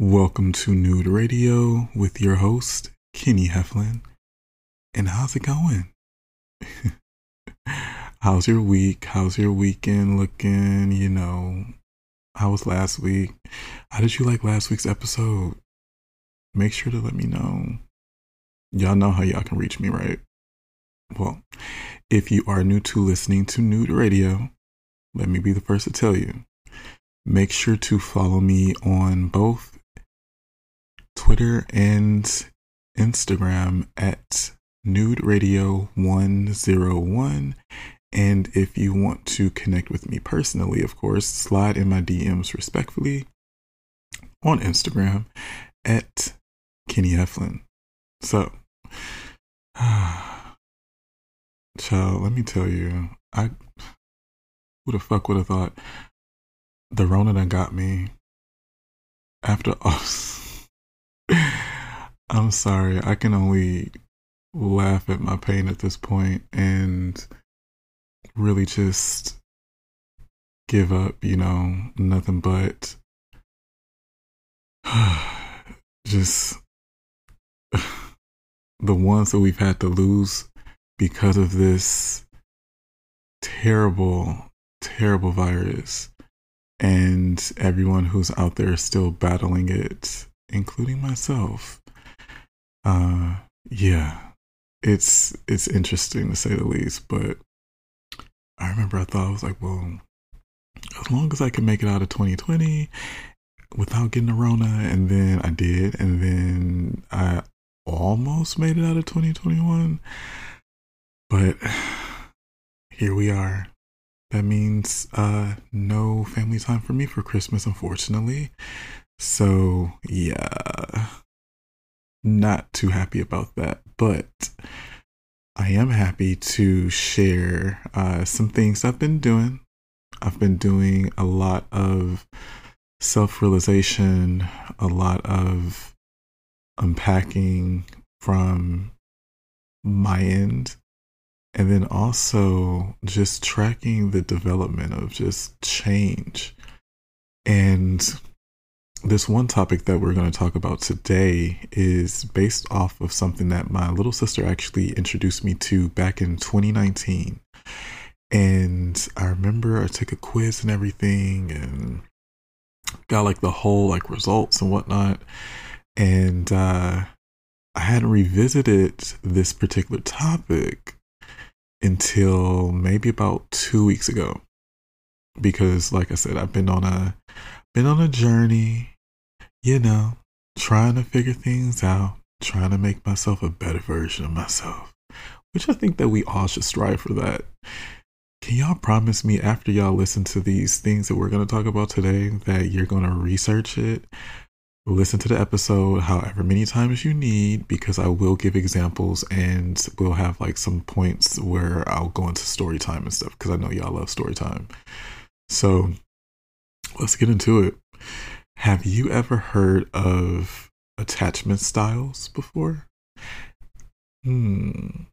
Welcome to Nude Radio with your host, Kenny Heflin. And how's it going? how's your week? How's your weekend looking? You know, how was last week? How did you like last week's episode? Make sure to let me know. Y'all know how y'all can reach me, right? Well, if you are new to listening to Nude Radio, let me be the first to tell you. Make sure to follow me on both Twitter and Instagram at Nude Radio 101. And if you want to connect with me personally, of course, slide in my DMs respectfully on Instagram at Kenny Heflin. So, child, let me tell you, I who the fuck would have thought the Rona that got me after us. I'm sorry. I can only laugh at my pain at this point and really just give up, you know, nothing but just the ones that we've had to lose because of this terrible, terrible virus and everyone who's out there still battling it including myself. Uh, yeah, it's it's interesting to say the least. But I remember I thought I was like, well, as long as I can make it out of 2020 without getting a Rona, and then I did, and then I almost made it out of 2021. But here we are. That means uh, no family time for me for Christmas, unfortunately. So, yeah, not too happy about that. But I am happy to share uh, some things I've been doing. I've been doing a lot of self realization, a lot of unpacking from my end, and then also just tracking the development of just change. And this one topic that we're going to talk about today is based off of something that my little sister actually introduced me to back in 2019. And I remember I took a quiz and everything and got like the whole like results and whatnot. And uh, I hadn't revisited this particular topic until maybe about two weeks ago. Because like I said, I've been on a been on a journey you know, trying to figure things out, trying to make myself a better version of myself, which I think that we all should strive for that. Can y'all promise me after y'all listen to these things that we're going to talk about today that you're going to research it, listen to the episode however many times you need because I will give examples and we'll have like some points where I'll go into story time and stuff because I know y'all love story time. So let's get into it. Have you ever heard of attachment styles before? Hmm.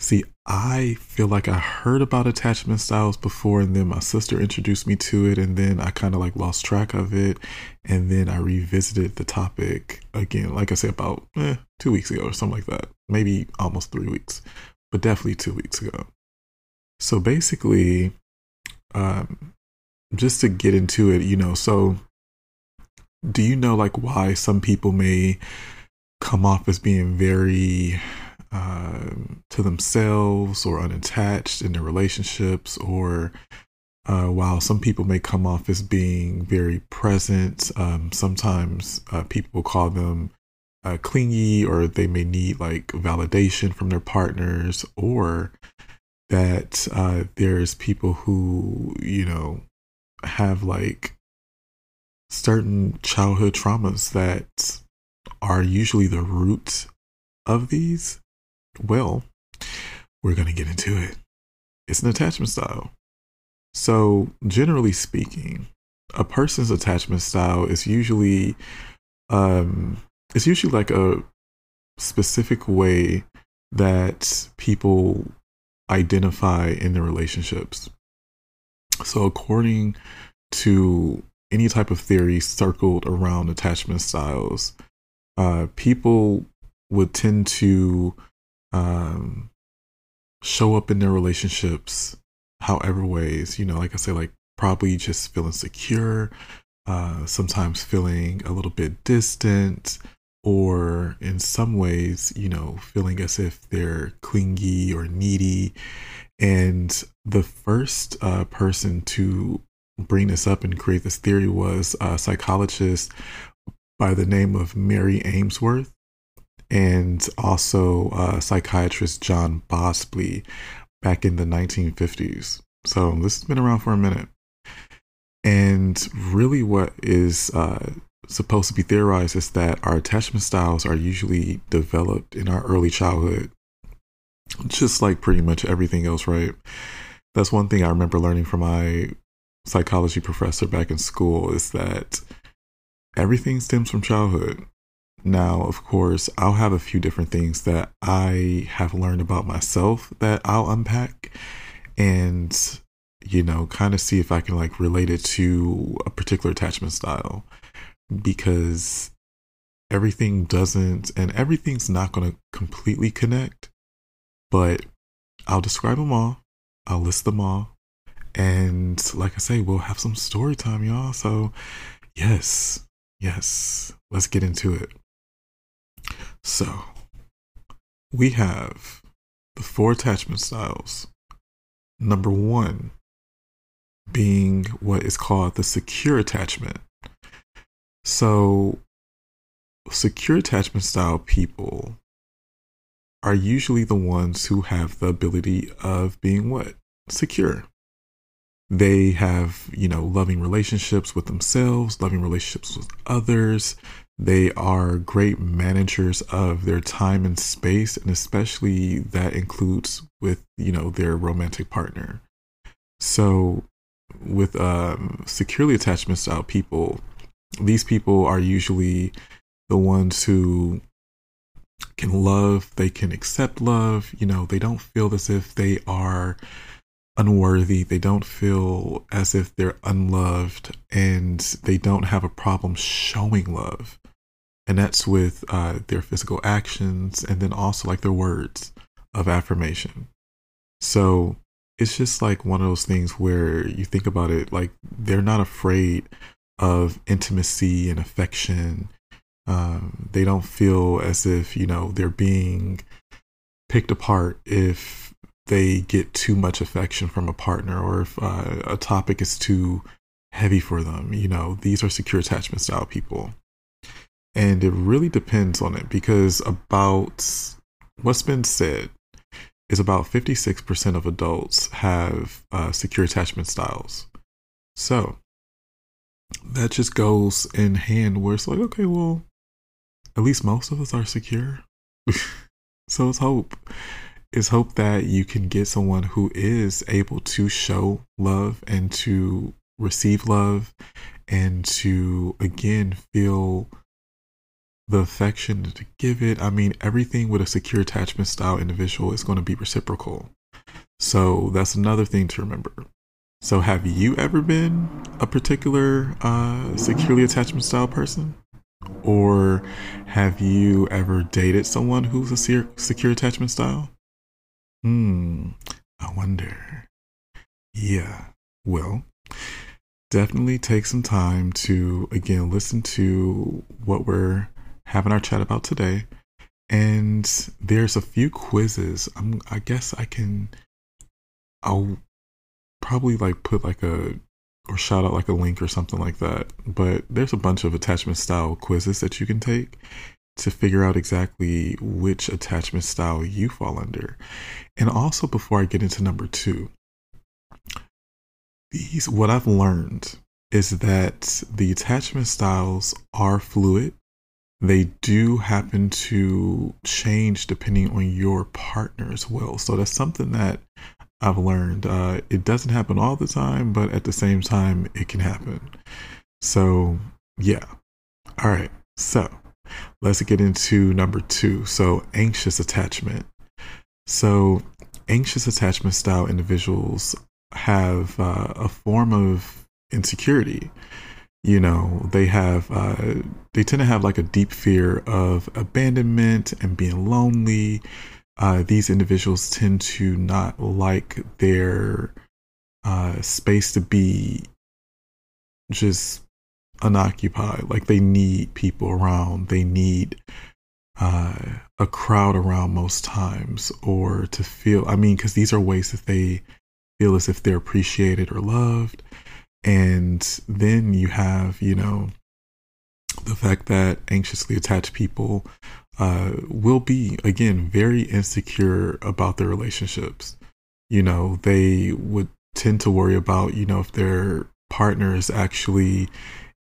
See, I feel like I heard about attachment styles before, and then my sister introduced me to it, and then I kind of like lost track of it, and then I revisited the topic again, like I said, about eh, two weeks ago or something like that, maybe almost three weeks, but definitely two weeks ago. So basically, um, just to get into it, you know, so do you know like why some people may come off as being very uh, to themselves or unattached in their relationships or uh, while some people may come off as being very present um, sometimes uh, people call them uh, clingy or they may need like validation from their partners or that uh, there's people who you know have like certain childhood traumas that are usually the root of these, well, we're going to get into it. It's an attachment style. So, generally speaking, a person's attachment style is usually um it's usually like a specific way that people identify in their relationships. So, according to any type of theory circled around attachment styles, uh, people would tend to um, show up in their relationships however ways, you know, like I say, like probably just feeling secure, uh, sometimes feeling a little bit distant, or in some ways, you know, feeling as if they're clingy or needy. And the first uh, person to bring this up and create this theory was a psychologist by the name of Mary Ainsworth and also uh, psychiatrist John Bowlby back in the 1950s. So this has been around for a minute. And really, what is uh, supposed to be theorized is that our attachment styles are usually developed in our early childhood, just like pretty much everything else, right? That's one thing I remember learning from my psychology professor back in school is that everything stems from childhood. Now, of course, I'll have a few different things that I have learned about myself that I'll unpack and, you know, kind of see if I can like relate it to a particular attachment style because everything doesn't and everything's not going to completely connect, but I'll describe them all, I'll list them all. And like I say, we'll have some story time, y'all. So, yes, yes, let's get into it. So, we have the four attachment styles. Number one being what is called the secure attachment. So, secure attachment style people are usually the ones who have the ability of being what? Secure. They have, you know, loving relationships with themselves, loving relationships with others. They are great managers of their time and space, and especially that includes with, you know, their romantic partner. So, with um, securely attachment style people, these people are usually the ones who can love, they can accept love, you know, they don't feel as if they are unworthy. They don't feel as if they're unloved and they don't have a problem showing love. And that's with uh, their physical actions and then also like their words of affirmation. So it's just like one of those things where you think about it, like they're not afraid of intimacy and affection. Um, they don't feel as if, you know, they're being picked apart if they get too much affection from a partner or if uh, a topic is too heavy for them. You know, these are secure attachment style people. And it really depends on it because about what's been said is about 56% of adults have uh, secure attachment styles. So that just goes in hand where it's like, okay, well, at least most of us are secure. so it's hope is hope that you can get someone who is able to show love and to receive love and to again feel the affection to give it. I mean, everything with a secure attachment style individual is going to be reciprocal. So that's another thing to remember. So, have you ever been a particular uh, securely attachment style person? Or have you ever dated someone who's a secure attachment style? Hmm, I wonder. Yeah, well, definitely take some time to, again, listen to what we're having our chat about today. And there's a few quizzes. I'm, I guess I can, I'll probably like put like a, or shout out like a link or something like that. But there's a bunch of attachment style quizzes that you can take to figure out exactly which attachment style you fall under. And also, before I get into number two, these what I've learned is that the attachment styles are fluid. They do happen to change depending on your partner as well. So that's something that I've learned. Uh, it doesn't happen all the time, but at the same time, it can happen. So, yeah. All right. So, let's get into number two. So, anxious attachment. So, anxious attachment style individuals have uh, a form of insecurity. You know, they have, uh, they tend to have like a deep fear of abandonment and being lonely. Uh, these individuals tend to not like their uh, space to be just unoccupied. Like they need people around. They need uh, a crowd around most times, or to feel. I mean, because these are ways that they feel as if they're appreciated or loved. And then you have, you know, the fact that anxiously attached people uh, will be, again, very insecure about their relationships. You know, they would tend to worry about, you know, if their partner is actually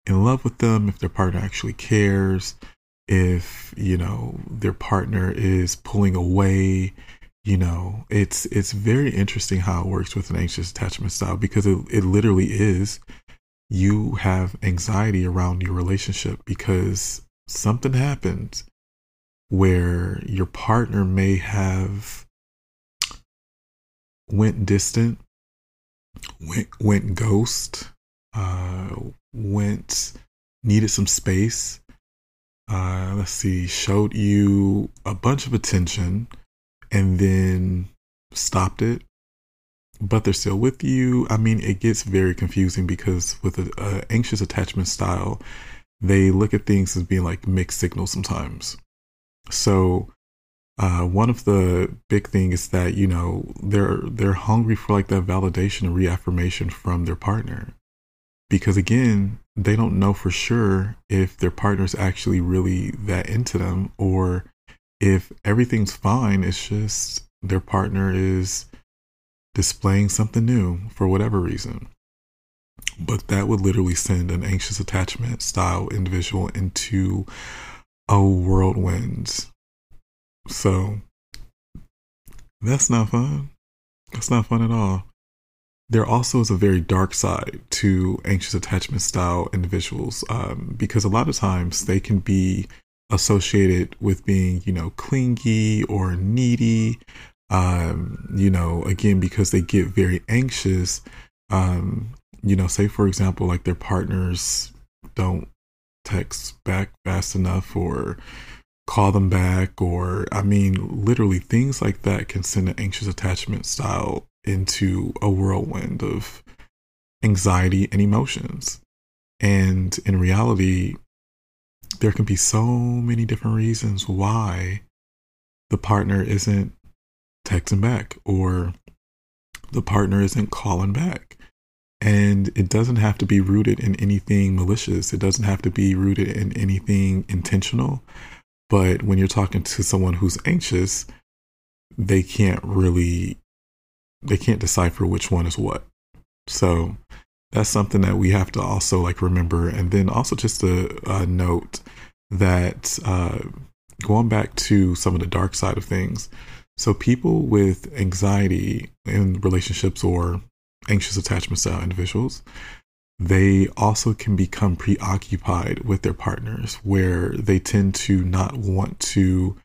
in love with them, if their partner actually cares, if, you know, their partner is pulling away, you know, it's it's very interesting how it works with an anxious attachment style because it, it literally is you have anxiety around your relationship because something happens where your partner may have went distant, went went ghost, uh, went needed some space. Uh, let's see, showed you a bunch of attention and then stopped it, but they're still with you. I mean, it gets very confusing because with an anxious attachment style, they look at things as being like mixed signals sometimes. So, uh, one of the big things is that you know they're they're hungry for like that validation and reaffirmation from their partner because again, they don't know for sure if their partner's actually really that into them or if everything's fine, it's just their partner is displaying something new for whatever reason. But that would literally send an anxious attachment style individual into a whirlwind. So that's not fun. That's not fun at all there also is a very dark side to anxious attachment style individuals um, because a lot of times they can be associated with being, you know, clingy or needy. Um, you know, again, because they get very anxious. Um, you know, say for example, like their partners don't text back fast enough or call them back, or I mean, literally things like that can send an anxious attachment style into a whirlwind of anxiety and emotions. And in reality, there can be so many different reasons why the partner isn't texting back or the partner isn't calling back. And it doesn't have to be rooted in anything malicious. It doesn't have to be rooted in anything intentional. But when you're talking to someone who's anxious, they can't really they can't decipher which one is what. So that's something that we have to also like remember. And then also just a, note that uh, going back to some of the dark side of things. So people with anxiety in relationships or anxious attachment style individuals, they also can become preoccupied with their partners where they tend to not want to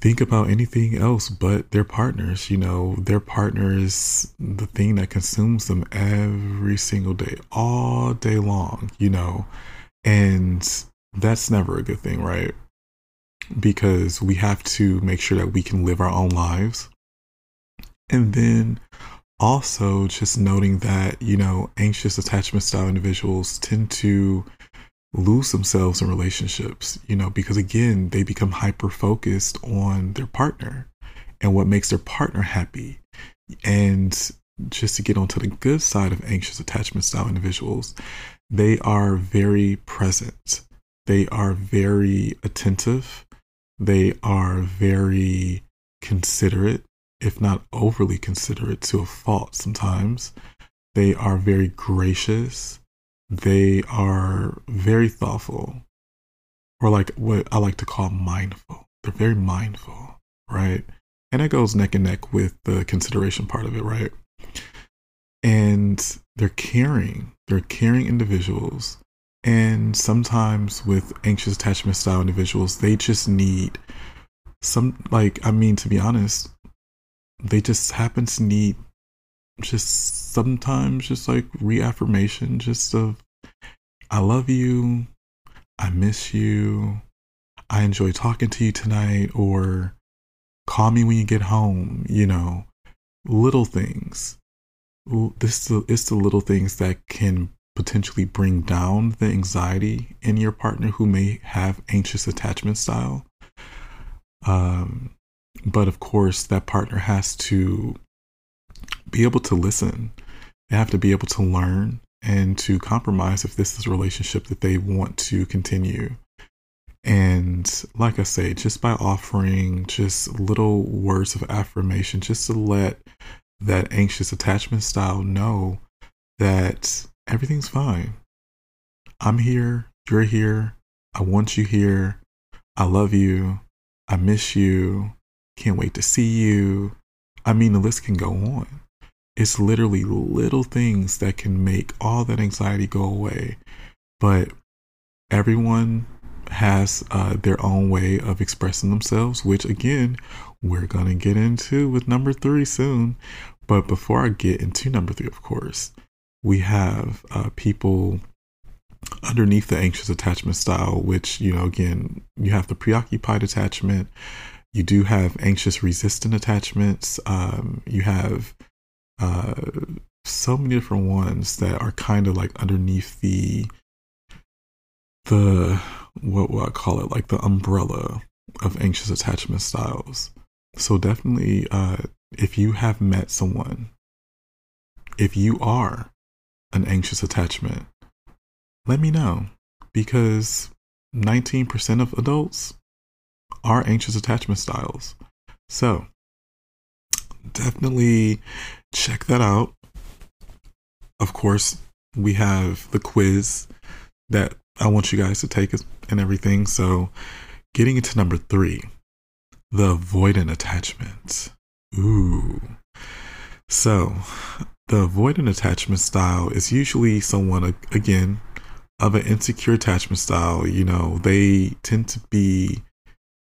think about anything else but their partners. You know, their partner is the thing that consumes them every single day, all day long, you know, and that's never a good thing, right? Because we have to make sure that we can live our own lives. And then also just noting that, you know, anxious attachment style individuals tend to lose themselves in relationships, you know, because again, they become hyper focused on their partner and what makes their partner happy. And just to get onto the good side of anxious attachment style individuals, they are very present, they are very attentive, they are very considerate, if not overly considerate to a fault sometimes. They are very gracious they are very thoughtful, or like what I like to call mindful. They're very mindful, right? And it goes neck and neck with the consideration part of it, right? And they're caring, they're caring individuals. And sometimes with anxious attachment style individuals, they just need some, like, I mean, to be honest, they just happen to need just sometimes just like reaffirmation, just of I love you, I miss you, I enjoy talking to you tonight, or call me when you get home, you know, little things. This is the little things that can potentially bring down the anxiety in your partner who may have anxious attachment style. Um, but of course, that partner has to be able to listen. They have to be able to learn and to compromise if this is a relationship that they want to continue. And like I say, just by offering just little words of affirmation, just to let that anxious attachment style know that everything's fine. I'm here, you're here, I want you here, I love you, I miss you, can't wait to see you. I mean, the list can go on. It's literally little things that can make all that anxiety go away. But everyone has uh, their own way of expressing themselves, which again, we're going to get into with number three soon. But before I get into number three, of course, we have uh, people underneath the anxious attachment style, which, you know, again, you have the preoccupied attachment, you do have anxious resistant attachments, um, you have uh, so many different ones that are kind of like underneath the the what will I call it like the umbrella of anxious attachment styles. So definitely, uh, if you have met someone, if you are an anxious attachment, let me know because 19% of adults are anxious attachment styles. So definitely check that out. Of course, we have the quiz that I want you guys to take and everything. So, getting into number three, the avoidant attachment. Ooh. So, the avoidant attachment style is usually someone, again, of an insecure attachment style. You know, they tend to be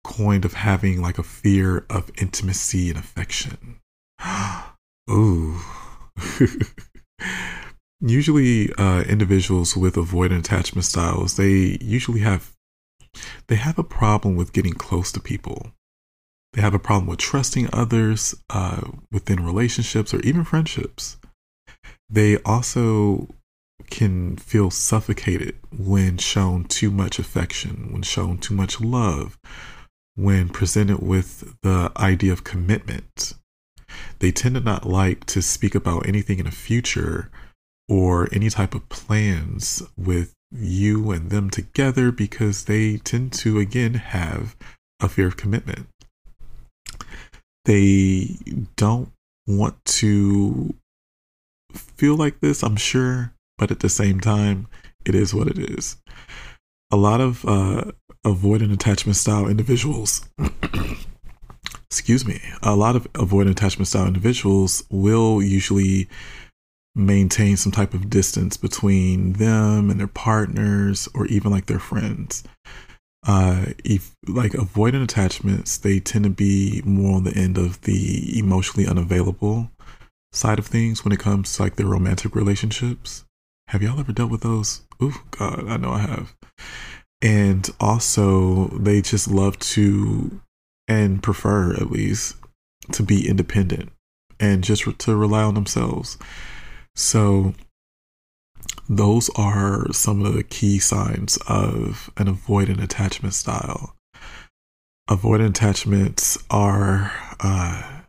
coined of having like a fear of intimacy and affection. Ooh. usually uh, individuals with avoidant attachment styles they usually have they have a problem with getting close to people. They have a problem with trusting others uh, within relationships or even friendships. They also can feel suffocated when shown too much affection when shown too much love when presented with the idea of commitment they tend to not like to speak about anything in the future or any type of plans with you and them together because they tend to, again, have a fear of commitment. They don't want to feel like this, I'm sure, but at the same time, it is what it is. A lot of uh, avoidant attachment style individuals excuse me, a lot of avoidant attachment style individuals will usually maintain some type of distance between them and their partners or even like their friends. Uh, if like avoidant attachments, they tend to be more on the end of the emotionally unavailable side of things when it comes to like their romantic relationships. Have y'all ever dealt with those? Oh God, I know I have. And also, they just love to and prefer at least to be independent and just re- to rely on themselves. So those are some of the key signs of an avoidant attachment style. Avoidant attachments are, uh,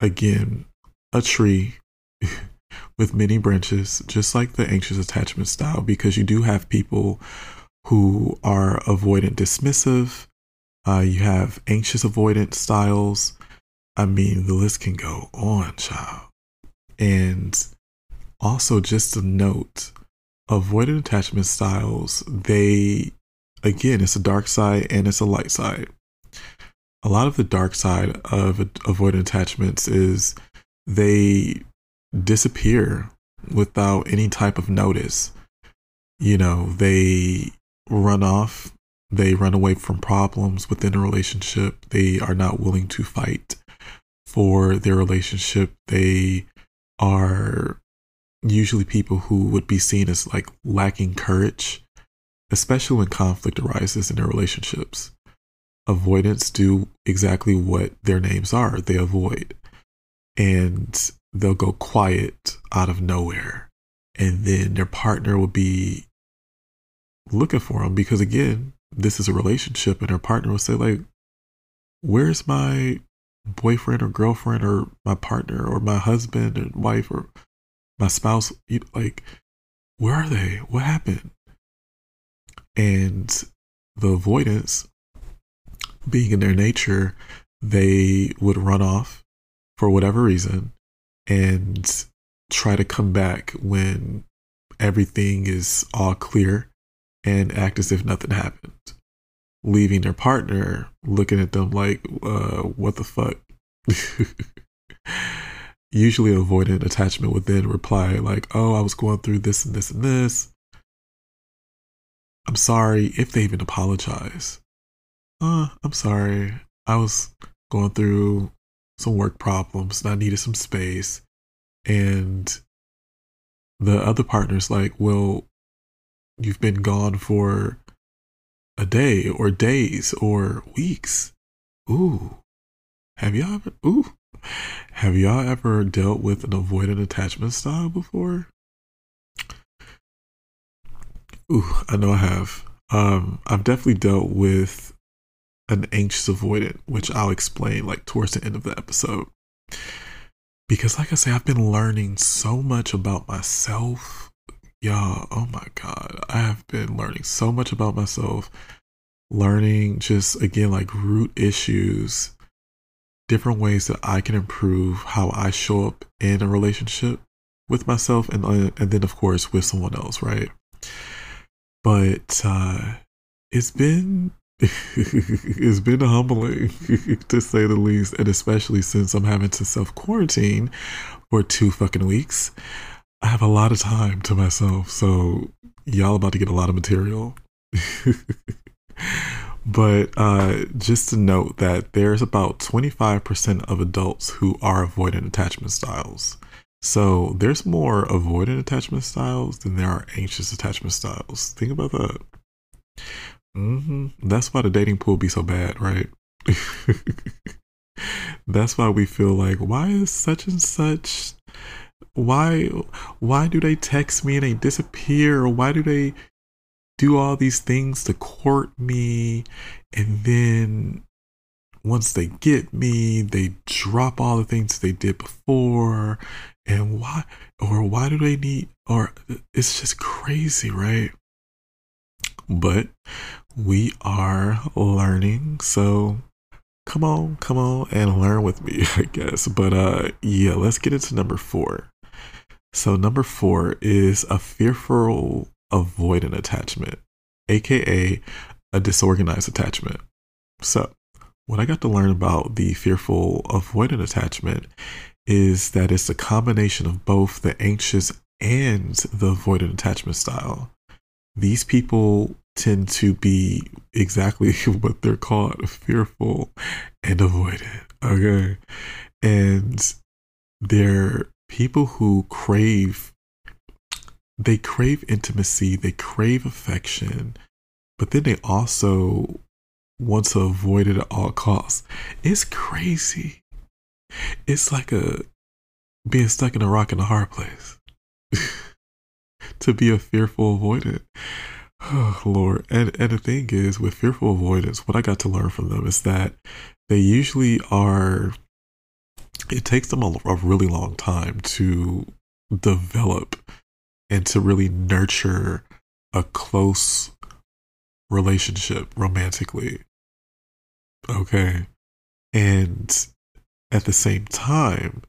again, a tree with many branches, just like the anxious attachment style, because you do have people who are avoidant dismissive uh, you have anxious avoidant styles. I mean, the list can go on, child. And also, just a note avoidant attachment styles, they, again, it's a dark side and it's a light side. A lot of the dark side of avoidant attachments is they disappear without any type of notice. You know, they run off they run away from problems within a relationship. They are not willing to fight for their relationship. They are usually people who would be seen as like lacking courage, especially when conflict arises in their relationships. Avoidance do exactly what their names are they avoid. And they'll go quiet out of nowhere. And then their partner will be looking for them because, again, this is a relationship, and her partner will say, like, where's my boyfriend or girlfriend or my partner or my husband and wife or my spouse? Like where are they? What happened? And the avoidance being in their nature they would run off for whatever reason and try to come back when everything is all clear and act as if nothing happened leaving their partner looking at them like, uh, what the fuck? Usually avoidant attachment would then reply like, oh, I was going through this and this and this. I'm sorry if they even apologize. Uh, I'm sorry. I was going through some work problems and I needed some space. And the other partner's like, well, you've been gone for a day or days or weeks. Ooh. Have y'all ever ooh have y'all ever dealt with an avoidant attachment style before? Ooh, I know I have. Um, I've definitely dealt with an anxious avoidant, which I'll explain like towards the end of the episode. Because like I say, I've been learning so much about myself y'all, oh my God, I have been learning so much about myself, learning just again, like root issues, different ways that I can improve how I show up in a relationship with myself and, uh, and then, of course, with someone else, right? But uh, it's been it's been humbling to say the least, and especially since I'm having to self quarantine for two fucking weeks. I have a lot of time to myself, so y'all about to get a lot of material. but uh, just to note that there's about 25% of adults who are avoidant attachment styles. So there's more avoidant attachment styles than there are anxious attachment styles. Think about that. Mm-hmm. That's why the dating pool be so bad, right? That's why we feel like, why is such and such why why do they text me and they disappear? Why do they do all these things to court me? And then once they get me they drop all the things they did before. And why or why do they need or it's just crazy right? But we are learning. So come on come on and learn with me i guess but uh yeah let's get into number four so, number four is a fearful avoidant attachment, aka a disorganized attachment. So, what I got to learn about the fearful avoidant attachment is that it's a combination of both the anxious and the avoidant attachment style. These people tend to be exactly what they're called fearful and avoidant. Okay. And they're people who crave they crave intimacy, they crave affection, but then they also want to avoid it at all costs. It's crazy. It's like a being stuck in a rock in a hard place. to be a fearful avoidant. Lord. And and the thing is with fearful avoidance, what I got to learn from them is that they usually are it takes them a, a really long time to develop and to really nurture a close relationship romantically. Okay. And at the same time,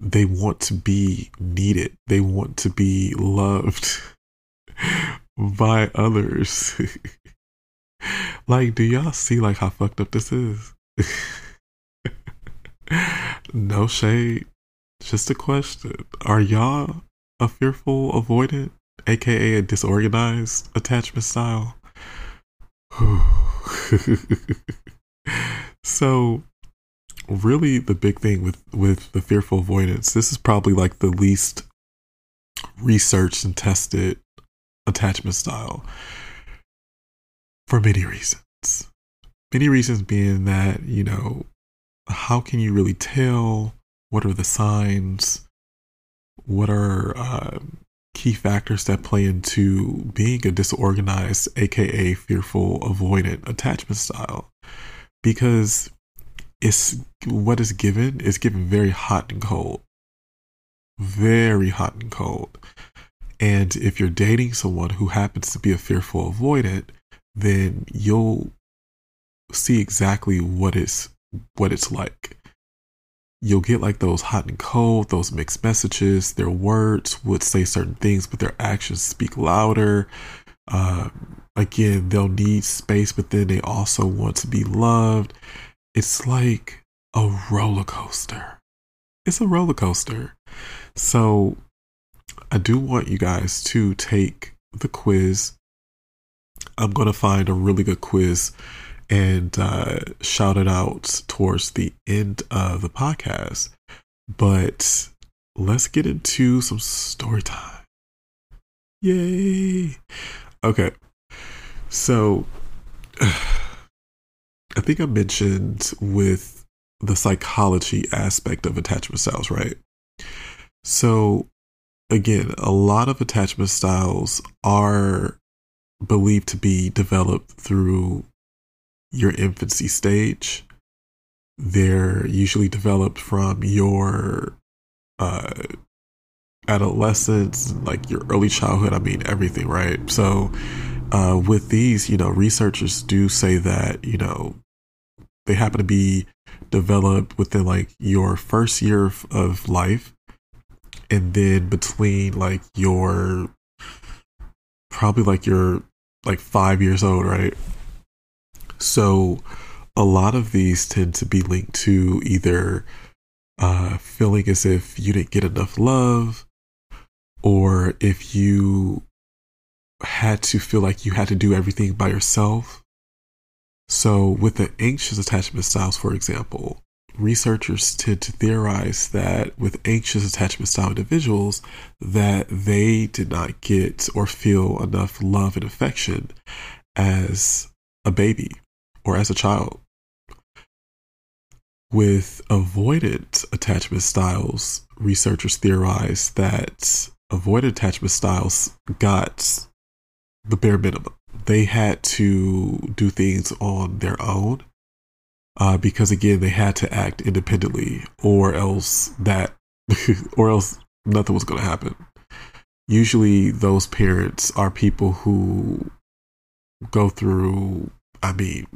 they want to be needed, they want to be loved by others. like, do y'all see like how fucked up this is? no shade. Just a question. Are y'all a fearful avoidant, aka a disorganized attachment style? so really the big thing with with the fearful avoidance this is probably like the least researched and tested attachment style for many reasons many reasons being that you know how can you really tell what are the signs what are uh, key factors that play into being a disorganized aka fearful avoidant attachment style because it's what is given is given very hot and cold. Very hot and cold. And if you're dating someone who happens to be a fearful avoidant, then you'll see exactly what it's what it's like. You'll get like those hot and cold, those mixed messages. Their words would say certain things, but their actions speak louder. Uh, again, they'll need space, but then they also want to be loved it's like a roller coaster. It's a roller coaster. So I do want you guys to take the quiz. I'm going to find a really good quiz and uh, shout it out towards the end of the podcast. But let's get into some story time. Yay! Okay. So. I think I mentioned with the psychology aspect of attachment styles, right? So, again, a lot of attachment styles are believed to be developed through your infancy stage. They're usually developed from your uh, adolescence, like your early childhood. I mean, everything, right? So, uh, with these, you know, researchers do say that, you know, they happen to be developed within like your first year of, of life and then between like your probably like your like five years old right? So a lot of these tend to be linked to either uh, feeling as if you didn't get enough love or if you had to feel like you had to do everything by yourself. So, with the anxious attachment styles, for example, researchers tend to theorize that with anxious attachment style individuals that they did not get or feel enough love and affection as a baby or as a child. With avoidant attachment styles, researchers theorize that avoidant attachment styles got the bare minimum they had to do things on their own uh, because again they had to act independently or else that or else nothing was going to happen. Usually those parents are people who go through i mean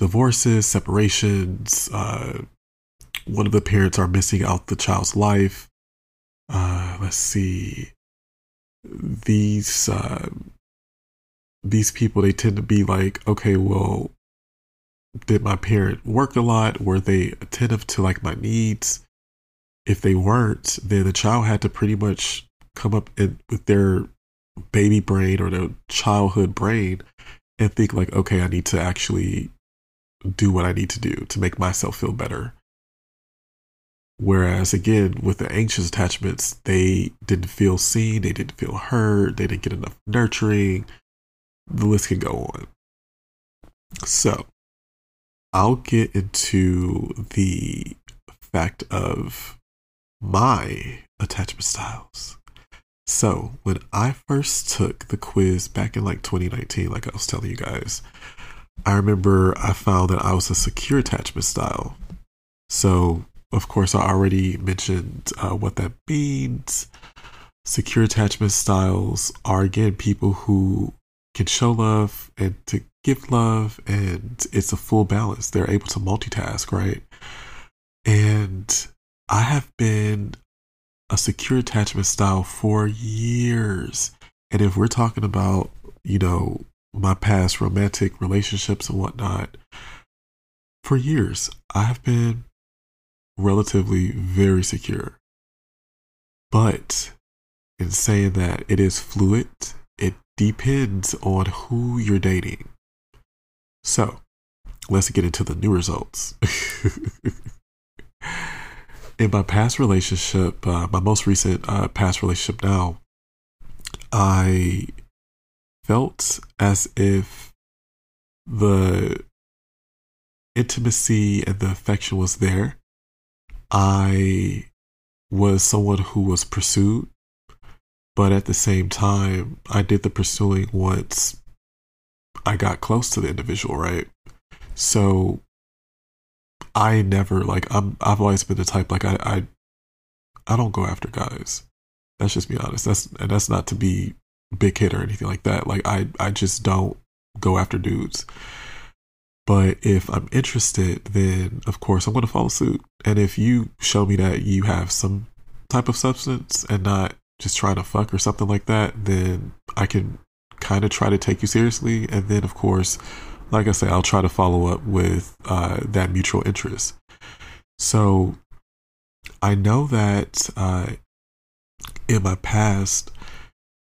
divorces separations uh, one of the parents are missing out the child's life. Uh, let's see. These uh, these people they tend to be like okay well did my parent work a lot? Were they attentive to like my needs? If they weren't then the child had to pretty much come up in, with their baby brain or their childhood brain and think like okay i need to actually do what i need to do to make myself feel better. Whereas again with the anxious attachments they didn't feel seen they didn't feel heard they didn't get enough nurturing the list can go on. So, I'll get into the fact of my attachment styles. So, when I first took the quiz back in like 2019, like I was telling you guys, I remember I found that I was a secure attachment style. So, of course, I already mentioned uh, what that means. Secure attachment styles are again people who can show love and to give love and it's a full balance. They're able to multitask right? And i have been a secure attachment style for years. And if we're talking about you know my past romantic relationships and whatnot for years i have been relatively very secure. But in saying that it is fluid. It depends on who you're dating. So, let's get into the new results. In my past relationship, uh, my most recent uh, past relationship now, I felt as if the intimacy and the affection was there. I was someone who was pursued, but at the same time, I did the pursuing once I got close to the individual, right? So I never like I'm I've always been the type like I I I don't go after guys. Let's just be honest. That's and that's not to be big hit or anything like that. Like I I just don't go after dudes. But if I'm interested, then of course I'm going to follow suit. And if you show me that you have some type of substance and not just trying to fuck or something like that, then I can kind of try to take you seriously. And then, of course, like I say, I'll try to follow up with uh, that mutual interest. So I know that uh, in my past,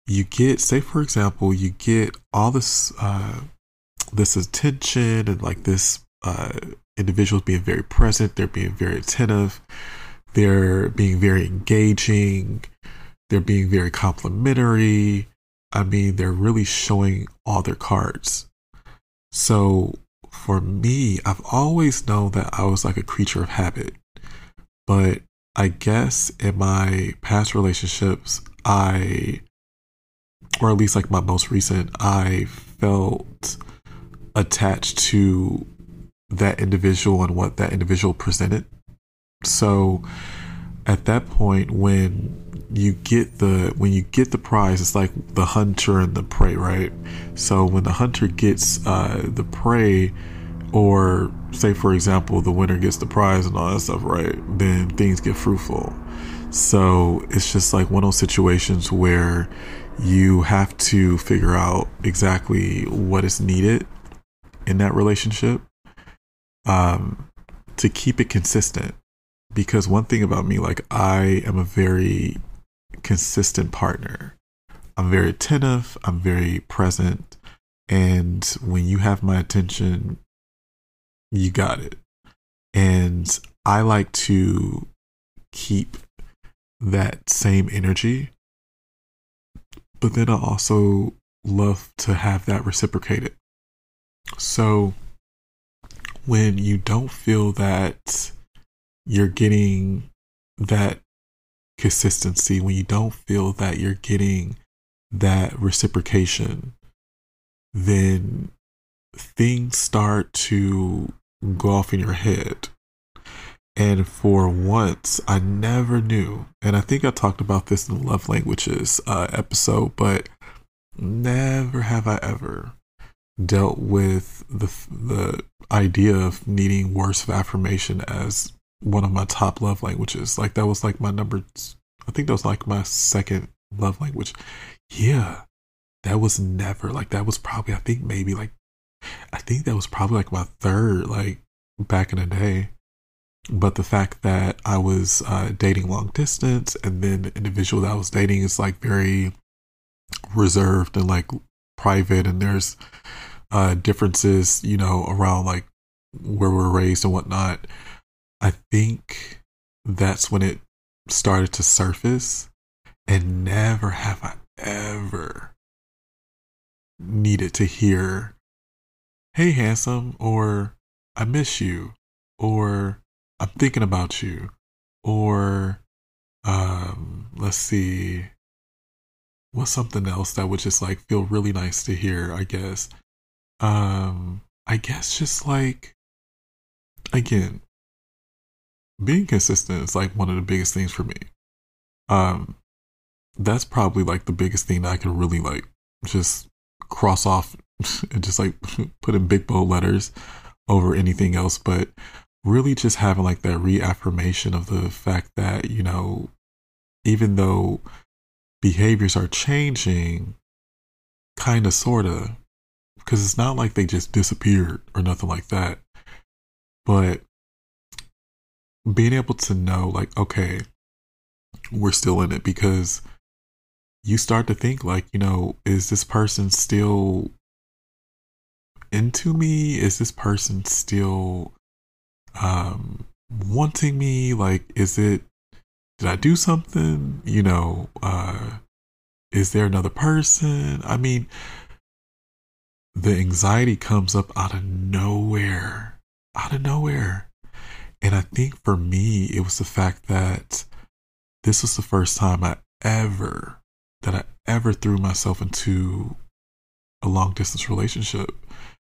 you get, say, for example, you get all this uh, this attention and like this uh, individuals being very present, they're being very attentive, they're being very engaging, they're being very complimentary. I mean, they're really showing all their cards. So for me, I've always known that I was like a creature of habit. But I guess in my past relationships, I, or at least like my most recent, I felt attached to that individual and what that individual presented. So at that point, when you get the when you get the prize, it's like the hunter and the prey, right? So when the hunter gets uh, the prey, or say for example, the winner gets the prize and all that stuff, right? Then things get fruitful. So it's just like one of those situations where you have to figure out exactly what is needed in that relationship um, to keep it consistent. Because one thing about me, like I am a very consistent partner. I'm very attentive, I'm very present, and when you have my attention, you got it. And I like to keep that same energy, but then I also love to have that reciprocated. So when you don't feel that you're getting that consistency, when you don't feel that you're getting that reciprocation, then things start to go off in your head. And for once, I never knew, and I think I talked about this in the Love Languages uh, episode, but never have I ever dealt with the the idea of needing words of affirmation as one of my top love languages. Like that was like my number. I think that was like my second love language. Yeah, that was never like that was probably I think maybe like I think that was probably like my third like back in the day. But the fact that I was uh, dating long distance and then the individual that I was dating is like very reserved and like private and there's uh, differences, you know, around like where we're raised and whatnot. I think that's when it started to surface. And never have I ever needed to hear, hey, handsome, or I miss you, or I'm thinking about you, or um, let's see, what's something else that would just like feel really nice to hear, I guess. Um, I guess just like again, being consistent is like one of the biggest things for me. Um, that's probably like the biggest thing I can really like just cross off and just like put in big bold letters over anything else. But really just having like that reaffirmation of the fact that, you know, even though behaviors are changing, kind of, sort of, because it's not like they just disappeared or nothing like that. But being able to know, like, okay, we're still in it because you start to think, like, you know, is this person still into me? Is this person still um wanting me? Like, is it did I do something? You know, uh is there another person? I mean, the anxiety comes up out of nowhere. Out of nowhere. And I think for me, it was the fact that this was the first time I ever, that I ever threw myself into a long distance relationship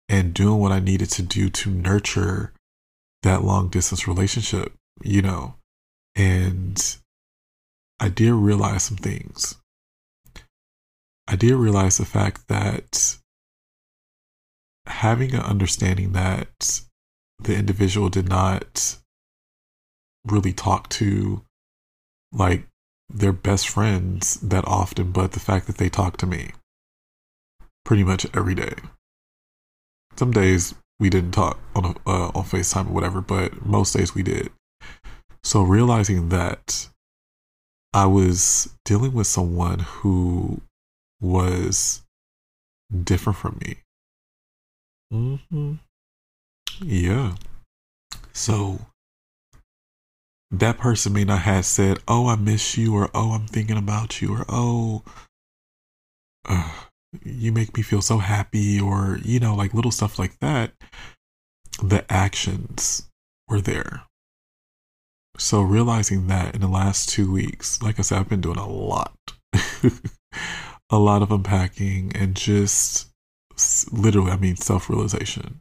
and doing what I needed to do to nurture that long distance relationship, you know. And I did realize some things. I did realize the fact that having an understanding that the individual did not really talk to like their best friends that often, but the fact that they talk to me pretty much every day. Some days we didn't talk on uh, on FaceTime or whatever, but most days we did. So realizing that I was dealing with someone who was different from me. Mm-hmm. Yeah. So that person may not have said, "Oh, I miss you," or "Oh, I'm thinking about you," or "Oh, uh, you make me feel so happy," or you know, like little stuff like that. The actions were there. So realizing that in the last two weeks, like I said, I've been doing a lot, a lot of unpacking and just literally, I mean, self realization,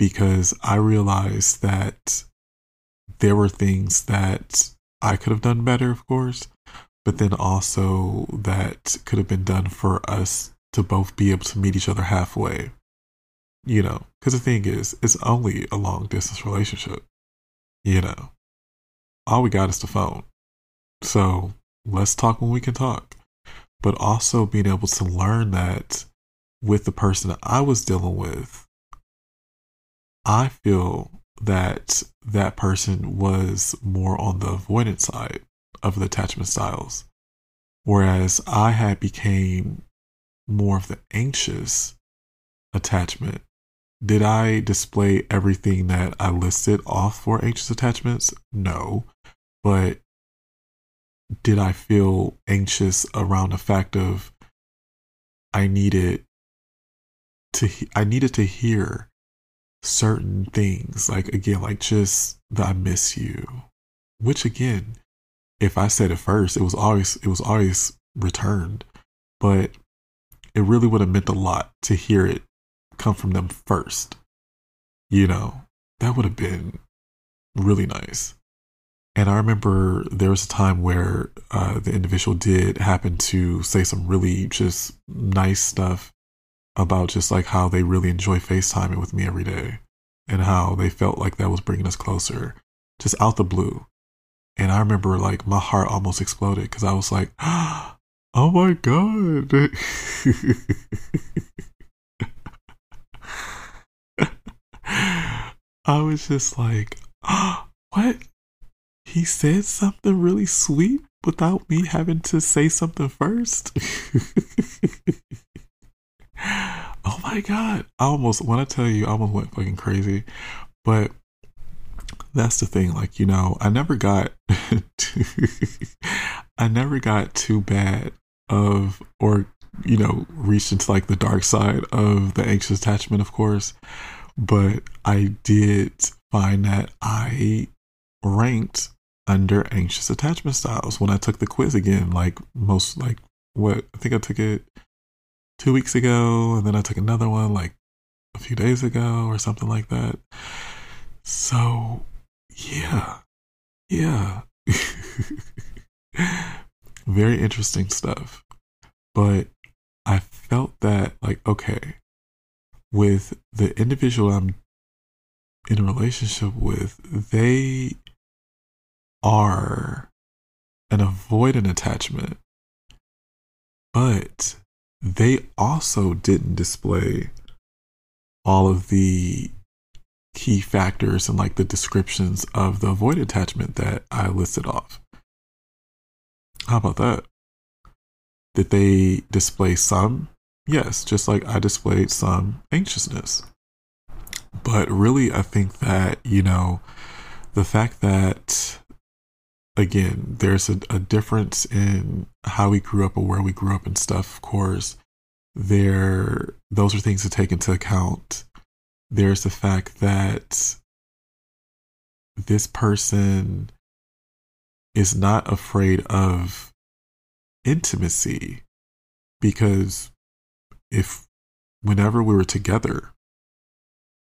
because I realized that there were things that I could have done better, of course, but then also that could have been done for us to both be able to meet each other halfway. You know, because the thing is, it's only a long distance relationship. You know, all we got is the phone. So let's talk when we can talk. But also being able to learn that with the person I was dealing with, I feel that that person was more on the avoidance side of the attachment styles whereas i had became more of the anxious attachment. Did i display everything that i listed off for anxious attachments? No but did i feel anxious around the fact of i needed to i needed to hear certain things. Like again like just the i miss you. Which again if i said it first it was always it was always returned. But it really would have meant a lot to hear it come from them first. You know that would have been really nice. And i remember there was a time where uh, the individual did happen to say some really just nice stuff about just like how they really enjoy FaceTiming with me every day and how they felt like that was bringing us closer just out the blue. And I remember like my heart almost exploded because I was like, oh my God. I was just like, oh, what? He said something really sweet without me having to say something first? oh my god. I almost when I tell you I almost went fucking crazy. But that's the thing, like, you know, I never got I never got too bad of or you know, reached into like the dark side of the anxious attachment, of course. But I did find that I ranked under anxious attachment styles when I took the quiz again, like most like what I think I took it two weeks ago, and then I took another one like a few days ago or something like that. So, yeah, yeah. Very interesting stuff. But I felt that, like, okay, with the individual I'm in a relationship with, they are an avoidant attachment, but they also didn't display all of the key factors and like the descriptions of the avoid attachment that I listed off. How about that? Did they display some? Yes, just like I displayed some anxiousness. But really, I think that, you know, the fact that, again, there's a, a difference in how we grew up or where we grew up and stuff, of course, there, those are things to take into account. There's the fact that this person is not afraid of intimacy because if whenever we were together,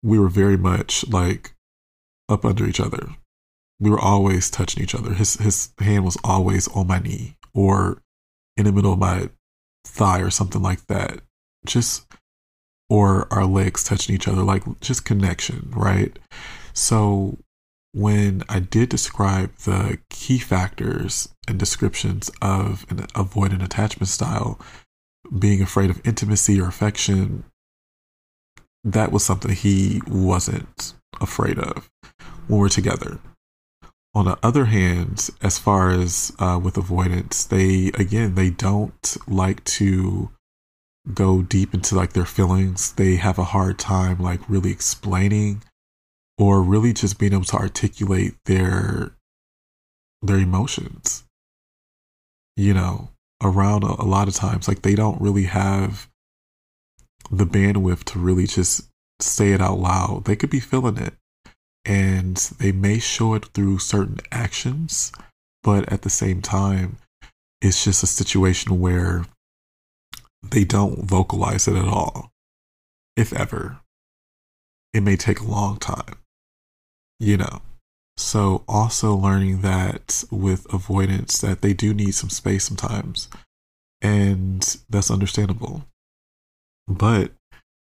we were very much like up under each other. We were always touching each other. His his hand was always on my knee or in the middle of my thigh or something like that. Just or our legs touching each other, like just connection, right? So when I did describe the key factors and descriptions of an avoidant attachment style, being afraid of intimacy or affection, that was something he wasn't afraid of when we're together. On the other hand, as far as uh, with avoidance, they again they don't like to go deep into like their feelings. They have a hard time like really explaining or really just being able to articulate their their emotions. You know, around a, a lot of times like they don't really have the bandwidth to really just say it out loud. They could be feeling it and they may show it through certain actions, but at the same time, it's just a situation where they don't vocalize it at all, if ever. It may take a long time, you know. So also learning that with avoidance that they do need some space sometimes. And that's understandable. But,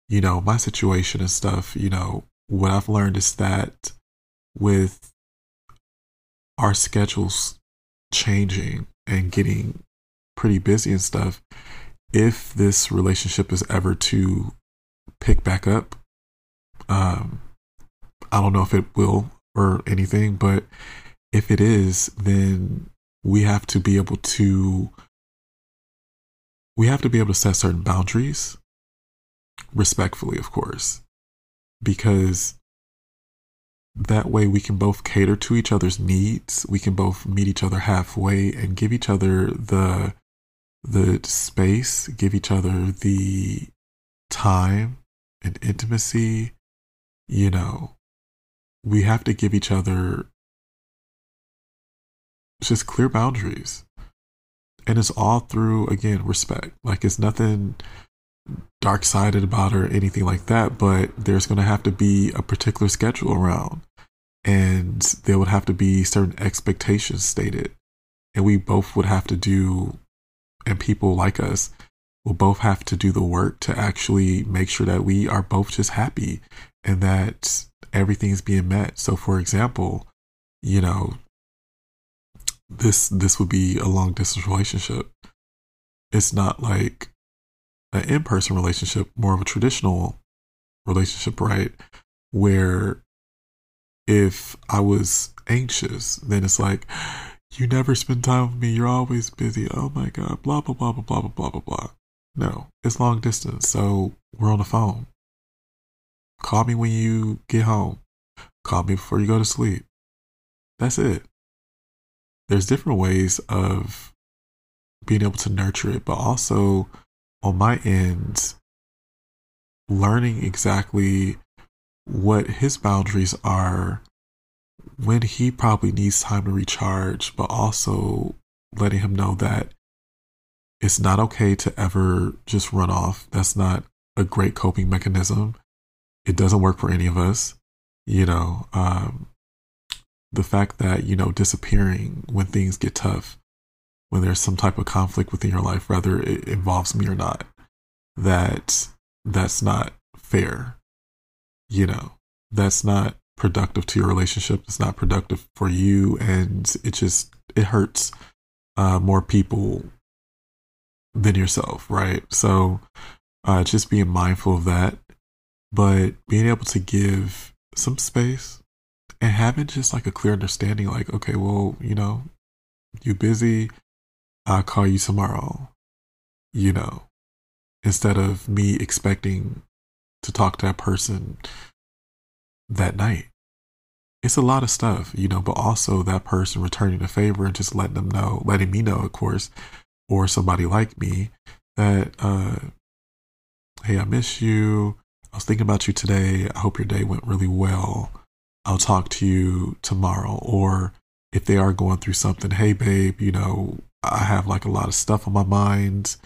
you know, my situation and stuff, you know, what I've learned is that with our schedules changing and getting pretty busy and stuff, if this relationship is ever to pick back up, um, I don't know if it will or anything, but if it is, then we have to be able to we have to be able to set certain boundaries respectfully, of course, because that way we can both cater to each other's needs. We can both meet each other halfway and give each other the the space, give each other the time and intimacy, you know, we have to give each other just clear boundaries. And it's all through, again, respect. Like, it's nothing dark sided about or anything like that, but there's going to have to be a particular schedule around. And there would have to be certain expectations stated. And we both would have to do, and people like us will both have to do the work to actually make sure that we are both just happy and that everything's being met. So, for example, you know, this this would be a long distance relationship. It's not like an in person relationship, more of a traditional relationship, right? Where if I was anxious, then it's like, you never spend time with me. You're always busy. Oh my God. Blah, blah, blah, blah, blah, blah, blah, blah, blah. No, it's long distance. So we're on the phone. Call me when you get home. Call me before you go to sleep. That's it. There's different ways of being able to nurture it, but also on my end, learning exactly what his boundaries are when he probably needs time to recharge, but also letting him know that it's not okay to ever just run off. That's not a great coping mechanism it doesn't work for any of us. You know, um, the fact that, you know, disappearing when things get tough, when there's some type of conflict within your life, whether it involves me or not, that that's not fair. You know, that's not productive to your relationship. It's not productive for you. And it just, it hurts uh, more people than yourself, right? So uh, just being mindful of that but being able to give some space and having just like a clear understanding like okay well you know you busy i'll call you tomorrow you know instead of me expecting to talk to that person that night. It's a lot of stuff, you know, but also that person returning the favor and just letting them know, letting me know, of course, or somebody like me that, uh, hey, I miss you. I was thinking about you today. I hope your day went really well. I'll talk to you tomorrow. Or if they are going through something, hey, babe, you know, I have like a lot of stuff on my mind.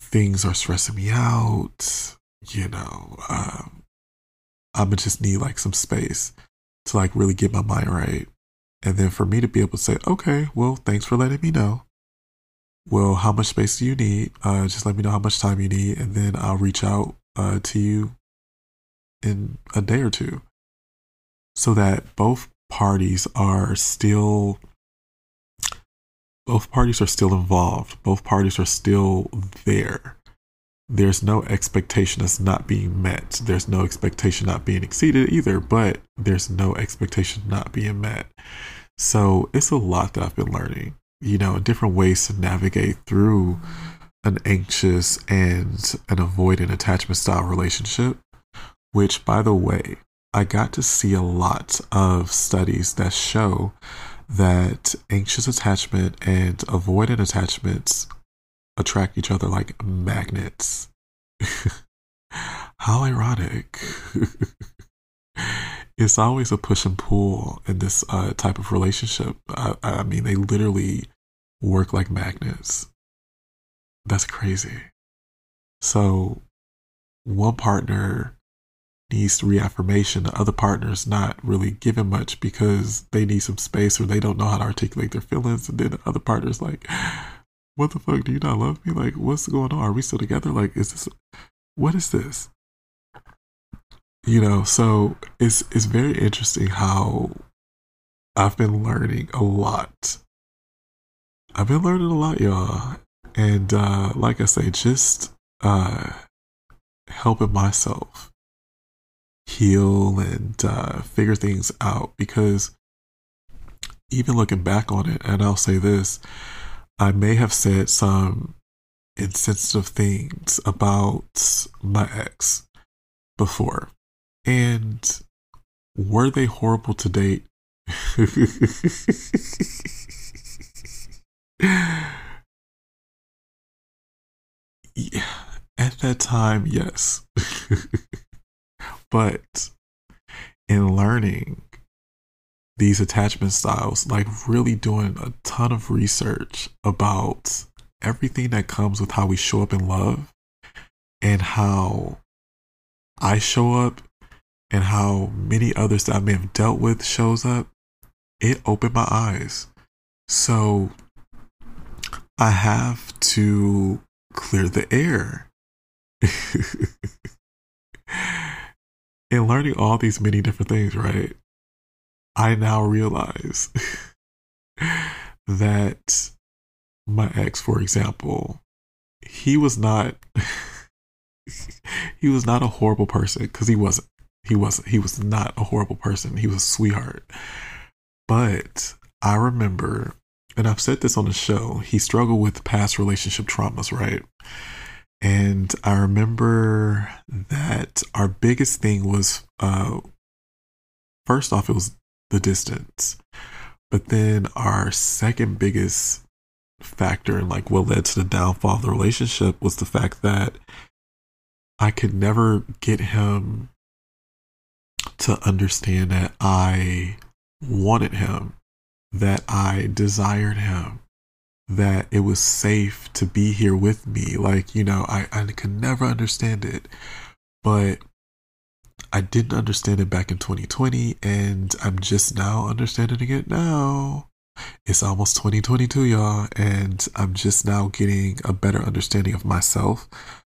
Things are stressing me out. You know, um, I'm gonna just need like some space to like really get my mind right. And then for me to be able to say, okay, well, thanks for letting me know. Well, how much space do you need? Uh, just let me know how much time you need, and then I'll reach out uh, to you in a day or two so that both parties are still both parties are still involved. Both parties are still there. There's no expectation that's not being met. There's no expectation not being exceeded either but there's no expectation not being met. So it's a lot that i've been learning you know different ways to navigate through an anxious and an avoidant attachment style relationship which by the way I got to see a lot of studies that show that anxious attachment and avoidant attachments attract each other like magnets. How ironic. it's always a push and pull in this uh, type of relationship. I, I mean, they literally work like magnets. That's crazy. So, one partner needs reaffirmation. The other partner's not really giving much because they need some space or they don't know how to articulate their feelings. And then the other partner's like, what the fuck? Do you not love me? Like, what's going on? Are we still together? Like, is this, what is this? You know, so it's, it's very interesting how I've been learning a lot. I've been learning a lot, y'all. And, uh, like I say, just, uh, helping myself heal and uh, figure things out because even looking back on it, and I'll say this, I may have said some insensitive things about my ex before. And were they horrible to date? yeah, at that time, yes. But in learning these attachment styles, like really doing a ton of research about everything that comes with how we show up in love and how I show up and how many others that I may have dealt with shows up, it opened my eyes. So I have to clear the air. in learning all these many different things, right? I now realize that my ex, for example, he was not he was not a horrible person because he wasn't. He wasn't. He was not a horrible person. He was a sweetheart. But I remember, and I've said this on the show, he struggled with past relationship traumas, right? And I remember that our biggest thing was uh, first off, it was the distance. But then our second biggest factor and like what led to the downfall of the relationship was the fact that I could never get him to understand that I wanted him, that I desired him, that it was safe to be here with me. Like, you know, I, I could never understand it. But I didn't understand it back in 2020, and I'm just now understanding it now. It's almost 2022, y'all, and I'm just now getting a better understanding of myself,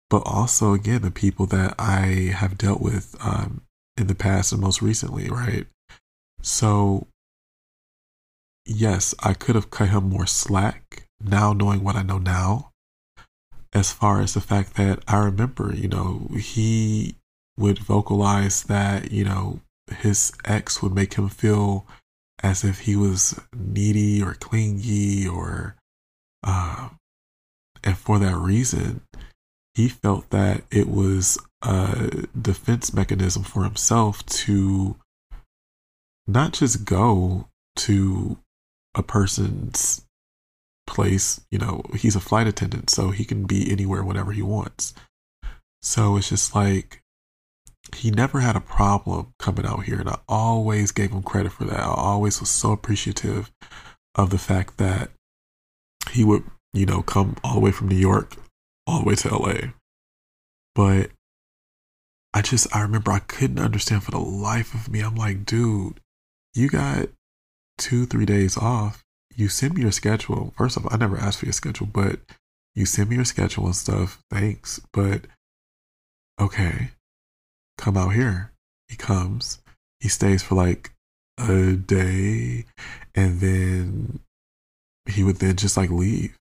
but also, again, the people that I have dealt with um, in the past and most recently, right? So, yes, I could have cut him more slack now knowing what I know now. As far as the fact that I remember, you know, he would vocalize that, you know, his ex would make him feel as if he was needy or clingy or, uh, and for that reason, he felt that it was a defense mechanism for himself to not just go to a person's place, you know, he's a flight attendant, so he can be anywhere whenever he wants. So it's just like he never had a problem coming out here, and I always gave him credit for that. I always was so appreciative of the fact that he would, you know, come all the way from New York all the way to LA. But I just, I remember I couldn't understand for the life of me. I'm like, dude, you got two, three days off. You send me your schedule. First of all, I never asked for your schedule, but you send me your schedule and stuff. Thanks. But okay, come out here. He comes. He stays for like a day and then he would then just like leave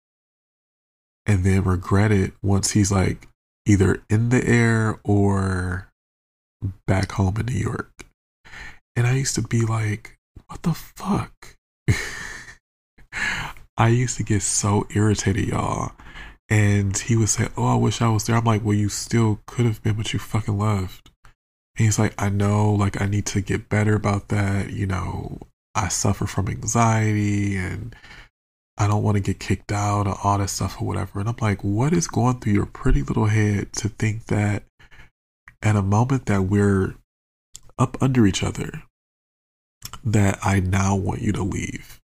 and then regret it once he's like either in the air or back home in New York. And I used to be like, what the fuck? I used to get so irritated, y'all. And he would say, Oh, I wish I was there. I'm like, Well, you still could have been, but you fucking left. And he's like, I know, like, I need to get better about that. You know, I suffer from anxiety and I don't want to get kicked out or all that stuff or whatever. And I'm like, What is going through your pretty little head to think that at a moment that we're up under each other, that I now want you to leave?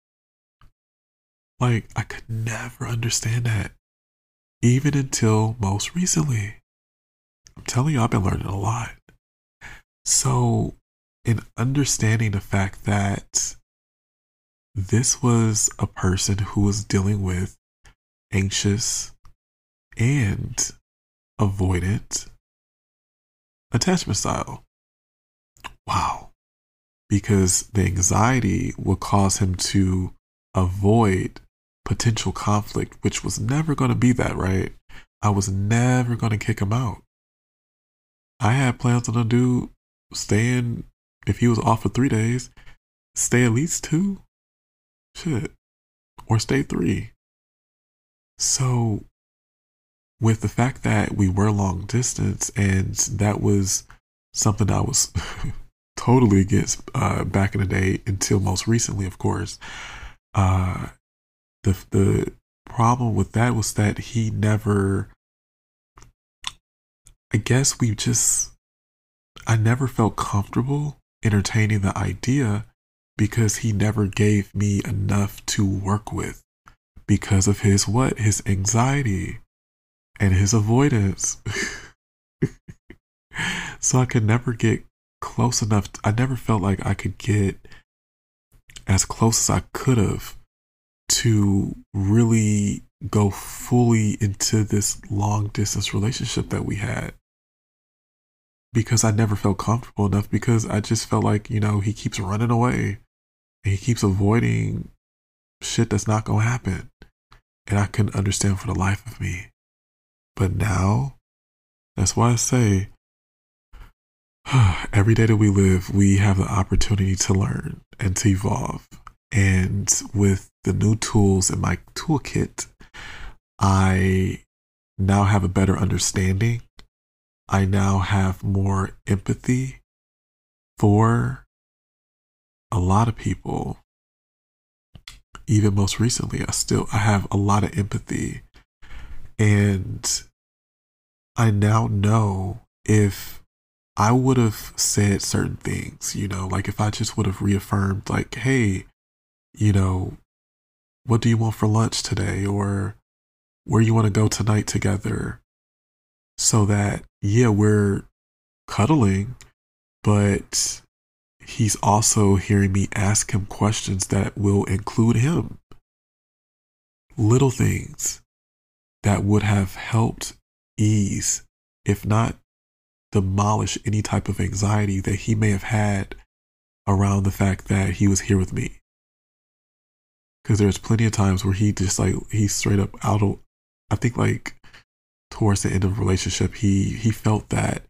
Like, I could never understand that even until most recently. I'm telling you, I've been learning a lot. So, in understanding the fact that this was a person who was dealing with anxious and avoidant attachment style. Wow. Because the anxiety would cause him to avoid potential conflict, which was never going to be that, right? I was never going to kick him out. I had plans on a dude staying, if he was off for three days, stay at least two. Shit. Or stay three. So, with the fact that we were long distance and that was something I was totally against uh, back in the day until most recently, of course, uh, the the problem with that was that he never I guess we just I never felt comfortable entertaining the idea because he never gave me enough to work with because of his what? His anxiety and his avoidance. So I could never get close enough I never felt like I could get as close as I could have to really go fully into this long distance relationship that we had because I never felt comfortable enough because I just felt like, you know, he keeps running away and he keeps avoiding shit that's not going to happen. And I couldn't understand for the life of me. But now, that's why I say, every day that we live, we have the opportunity to learn and to evolve. And with the new tools in my toolkit, I now have a better understanding. I now have more empathy for a lot of people. Even most recently, I still I have a lot of empathy. And I now know if I would have said certain things, you know, like if I just would have reaffirmed, like, hey, you know, what do you want for lunch today? Or where you want to go tonight together? So that, yeah, we're cuddling, but he's also hearing me ask him questions that will include him. Little things that would have helped ease, if not demolish any type of anxiety that he may have had around the fact that he was here with me. Because there's plenty of times where he just like he straight up out of I think like towards the end of the relationship he he felt that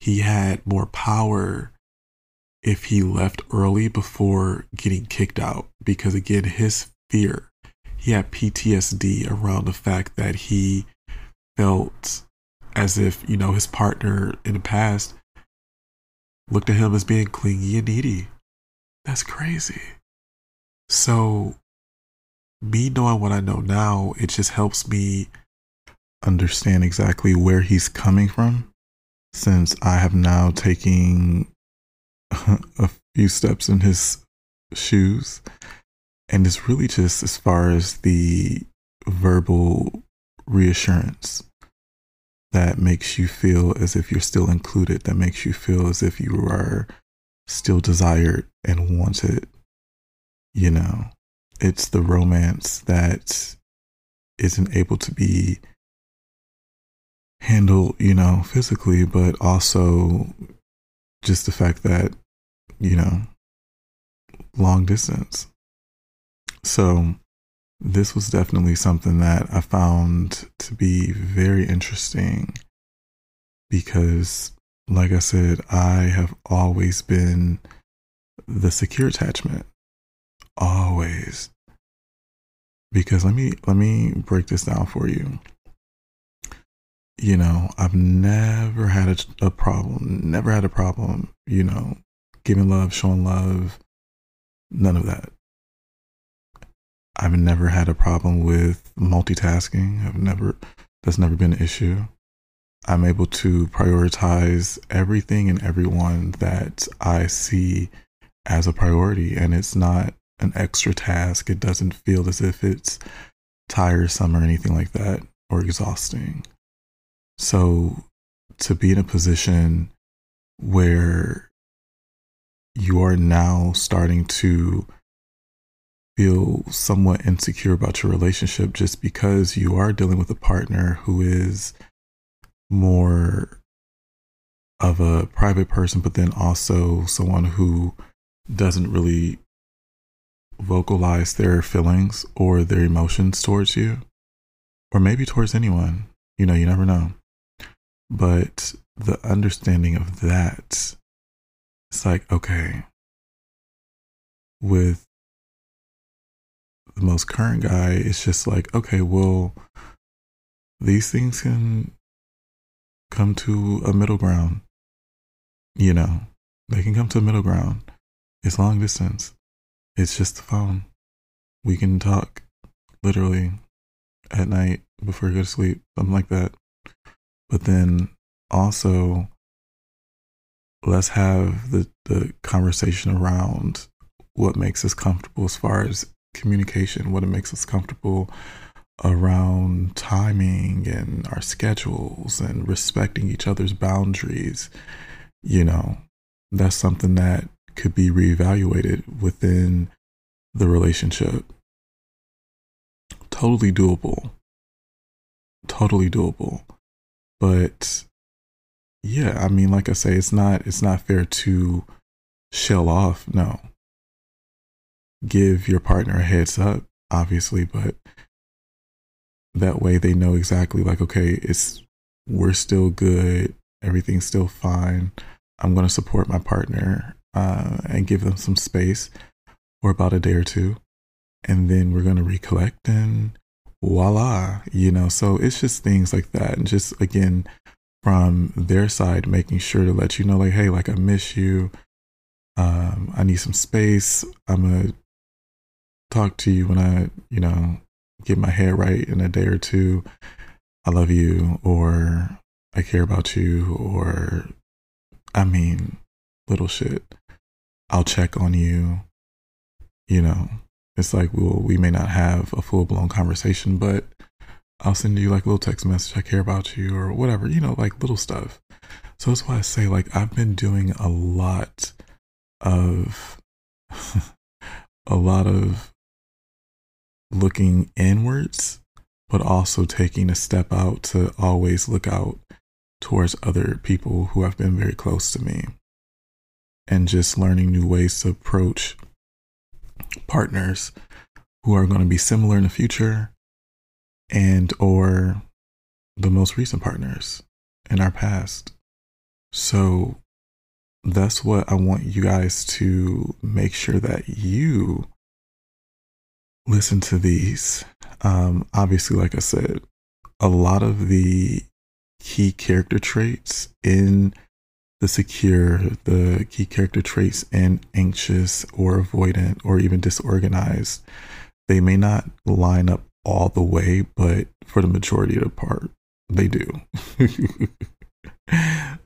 he had more power if he left early before getting kicked out. Because again his fear he had PTSD around the fact that he felt as if, you know, his partner in the past looked at him as being clingy and needy. That's crazy. So, me knowing what I know now, it just helps me understand exactly where he's coming from since I have now taken a few steps in his shoes. And it's really just as far as the verbal reassurance that makes you feel as if you're still included, that makes you feel as if you are still desired and wanted. You know, it's the romance that isn't able to be handled, you know, physically, but also just the fact that, you know, long distance. So, this was definitely something that I found to be very interesting because, like I said, I have always been the secure attachment. Always. Because let me let me break this down for you. You know, I've never had a, a problem, never had a problem, you know, giving love, showing love, none of that. I've never had a problem with multitasking. I've never, that's never been an issue. I'm able to prioritize everything and everyone that I see as a priority. And it's not an extra task. It doesn't feel as if it's tiresome or anything like that or exhausting. So to be in a position where you are now starting to feel somewhat insecure about your relationship just because you are dealing with a partner who is more of a private person, but then also someone who doesn't really vocalize their feelings or their emotions towards you, or maybe towards anyone. You know, you never know. But the understanding of that, it's like, okay, with the most current guy, it's just like, okay, well, these things can come to a middle ground. You know, they can come to a middle ground. It's long distance. It's just the phone. We can talk literally at night before you go to sleep, something like that. But then also, let's have the, the conversation around what makes us comfortable as far as communication, what it makes us comfortable around timing and our schedules and respecting each other's boundaries. You know, that's something that could be reevaluated within the relationship. Totally doable. Totally doable. But yeah, I mean like I say it's not it's not fair to shell off. No give your partner a heads up, obviously, but that way they know exactly like, okay, it's we're still good, everything's still fine. I'm to support my partner uh, and give them some space for about a day or two. And then we're to recollect and voila, you know. So it's just things like that. And just again, from their side, making sure to let you know, like, hey, like, I miss you. Um, I need some space. I'm to talk to you when I, you know, get my hair right in a day or two. I love you, or I care about you, or I mean, little shit. I'll check on you. You know, it's like, well, we may not have a full blown conversation, but I'll send you like a little text message. I care about you, or whatever, you know, like little stuff. So that's why I say, like, I've been doing a lot of, a lot of looking inwards, but also taking a step out to always look out towards other people who have been very close to me and just learning new ways to approach partners who are going to be similar in the future and or the most recent partners in our past. So that's what I want you guys to make sure that you listen to these. Um, obviously, like I said, a lot of the key character traits in the secure, the key character traits in anxious or avoidant or even disorganized, they may not line up all the way, but for the majority of the part, they do.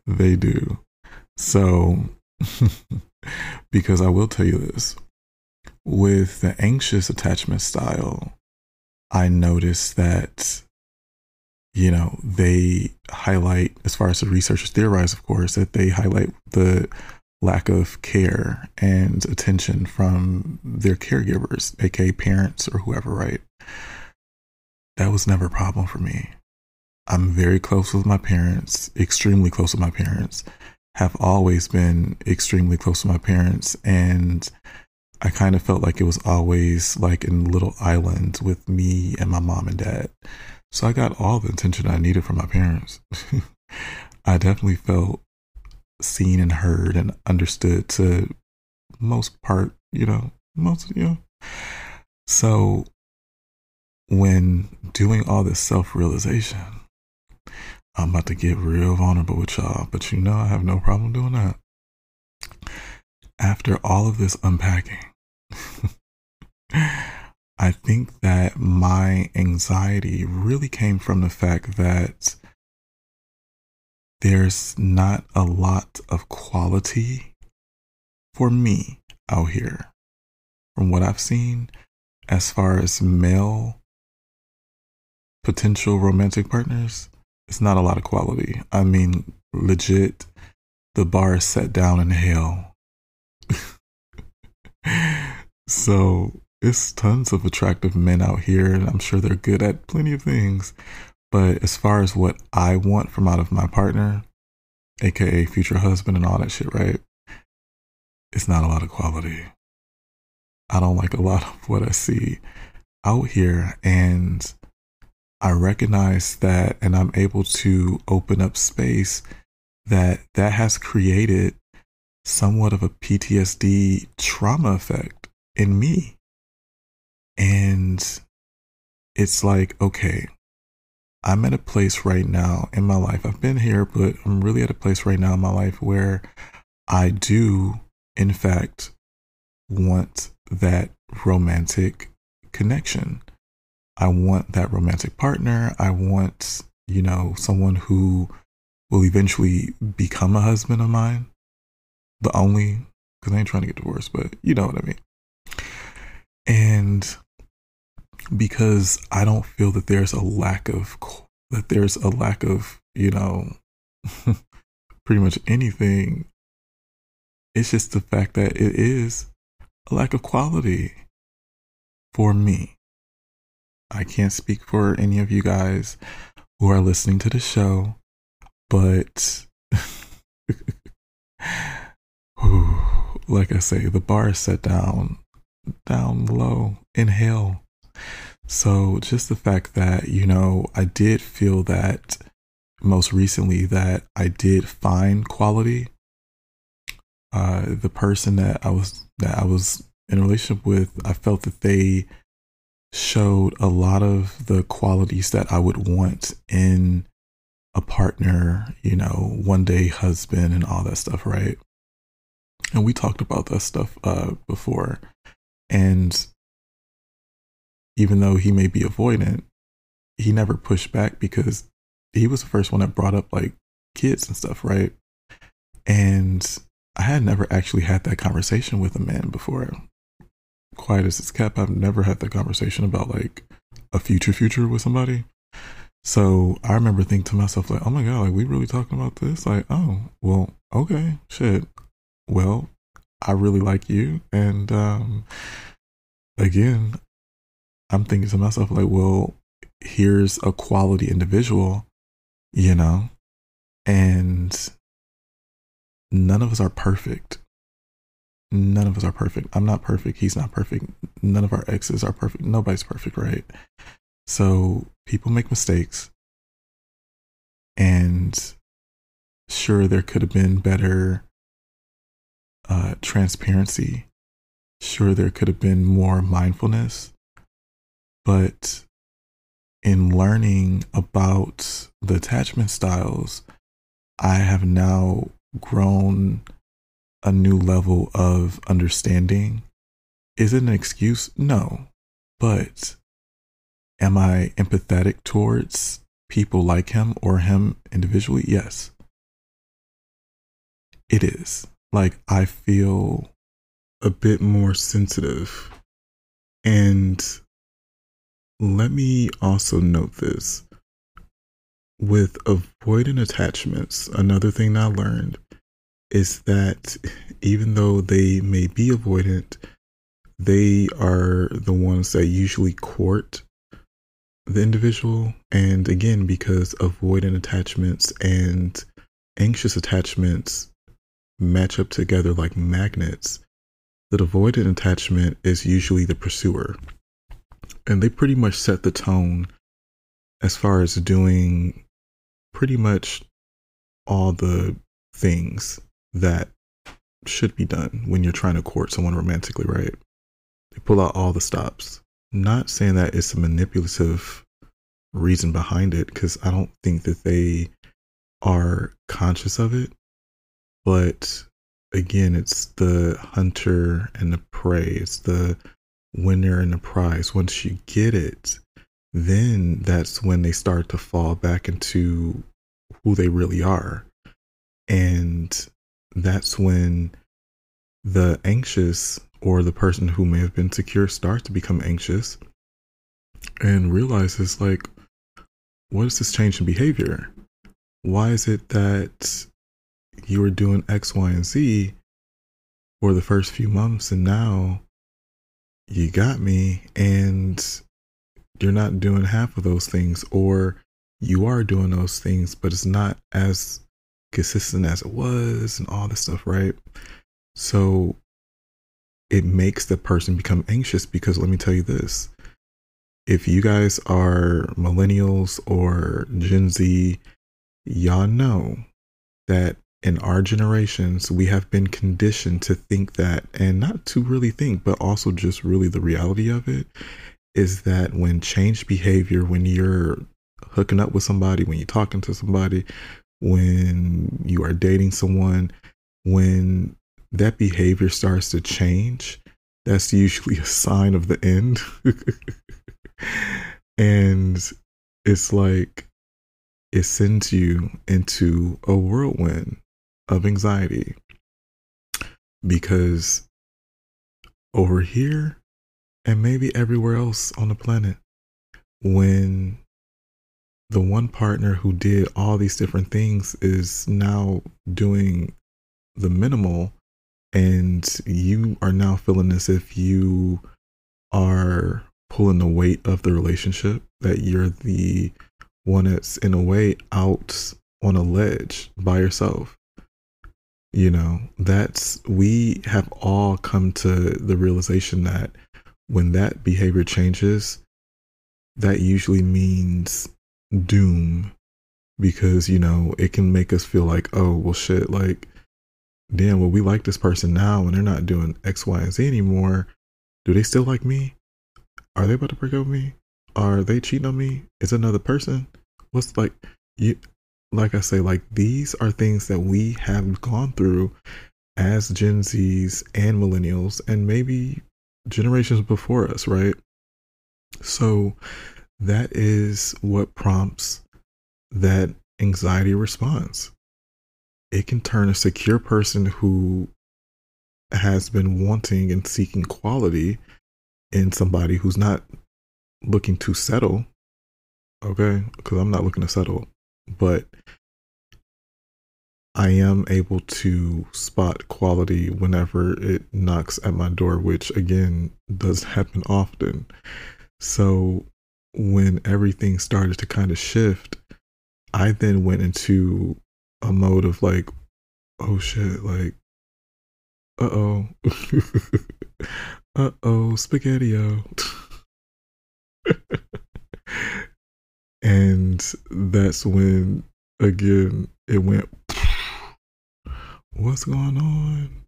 they do. So, because I will tell you this with the anxious attachment style, I noticed that, you know, they highlight, as far as the researchers theorize, of course, that they highlight the lack of care and attention from their caregivers, aka parents or whoever, right? That was never a problem for me. I'm very close with my parents, extremely close with my parents, have always been extremely close to my parents. And I kind of felt like it was always like in little islands with me and my mom and dad. So I got all the attention I needed from my parents. I definitely felt seen and heard and understood to most part, you know, most, of you. So when doing all this self realization, I'm about to get real vulnerable with y'all, but you know, I have no problem doing that. After all of this unpacking, I think that my anxiety really came from the fact that there's not a lot of quality for me out here from what I've seen as far as male potential romantic partners. It's not a lot of quality. I mean, legit, the bar is set down in hell. so it's tons of attractive men out here, and I'm sure they're good at plenty of things. But as far as what I want from out of my partner, aka future husband and all that shit, right? It's not a lot of quality. I don't like a lot of what I see out here. And I recognize that and I'm able to open up space that that has created somewhat of a PTSD trauma effect in me. And it's like, okay, I'm at a place right now in my life. I've been here, but I'm really at a place right now in my life where I do, in fact, want that romantic connection. I want that romantic partner. I want, you know, someone who will eventually become a husband of mine. The only, because I ain't trying to get divorced, but you know what I mean. And because I don't feel that there's a lack of that there's a lack of you know pretty much anything. It's just the fact that it is a lack of quality for me. I can't speak for any of you guys who are listening to the show, but like I say, the bar is set down down low in hell so just the fact that, you know, I did feel that most recently that I did find quality. Uh, the person that I was that I was in a relationship with, I felt that they showed a lot of the qualities that I would want in a partner, you know, one day husband and all that stuff, right? And we talked about that stuff uh, before. And even though he may be avoidant, he never pushed back because he was the first one that brought up like kids and stuff, right? And I had never actually had that conversation with a man before. Quiet as it's kept, I've never had that conversation about like a future future with somebody. So I remember thinking to myself, like, oh my God, like we really talking about this? Like, oh, well, okay, shit. Well, I really like you. And um again, I'm thinking to myself, like, well, here's a quality individual, you know, and none of us are perfect. None of us are perfect. I'm not perfect. He's not perfect. None of our exes are perfect. Nobody's perfect, right? So people make mistakes. And sure, there could have been better uh, transparency. Sure, there could have been more mindfulness. But in learning about the attachment styles, I have now grown a new level of understanding. Is it an excuse? No. But am I empathetic towards people like him or him individually? Yes. It is. Like, I feel a bit more sensitive. And let me also note this with avoidant attachments, another thing I learned is that even though they may be avoidant, they are the ones that usually court the individual. And again, because avoidant attachments and anxious attachments match up together like magnets, the avoidant attachment is usually the pursuer. And they pretty much set the tone as far as doing pretty much all the things that should be done when you're trying to court someone romantically, right? They pull out all the stops. Not saying that it's a manipulative reason behind it, because I don't think that they are conscious of it. But again, it's the hunter and the prey, it's the winner and the prize. Once you get it, then that's when they start to fall back into who they really are. And that's when the anxious or the person who may have been secure starts to become anxious and realizes like what is this change in behavior why is it that you were doing x y and z for the first few months and now you got me and you're not doing half of those things or you are doing those things but it's not as consistent as it was and all this stuff, right? So it makes the person become anxious because let me tell you this. If you guys are millennials or Gen Z, y'all know that in our generations, we have been conditioned to think that, and not to really think, but also just really the reality of it is that when change behavior, when you're hooking up with somebody, when you're talking to somebody, when you are dating someone, when that behavior starts to change, that's usually a sign of the end. and it's like it sends you into a whirlwind of anxiety. Because over here and maybe everywhere else on the planet, when the one partner who did all these different things is now doing the minimal and you are now feeling as if you are pulling the weight of the relationship that you're the one that's in a way out on a ledge by yourself you know that's we have all come to the realization that when that behavior changes that usually means doom because you know it can make us feel like oh well shit like damn well we like this person now and they're not doing x y and z anymore. Do they still like me? Are they about to break up with me? Are they cheating on me? Is another person. What's like you like i say like these are things that we have gone through as gen z's and millennials and maybe generations before us right so that is what prompts that anxiety response. It can turn a secure person who has been wanting and seeking quality in somebody who's not looking to settle. Okay, because I'm not looking to settle, but I am able to spot quality whenever it knocks at my door, which again does happen often. So when everything started to kind of shift, I then went into a mode of like, oh shit, like, uh oh, uh oh, spaghetti and that's when, again, it went, what's going on?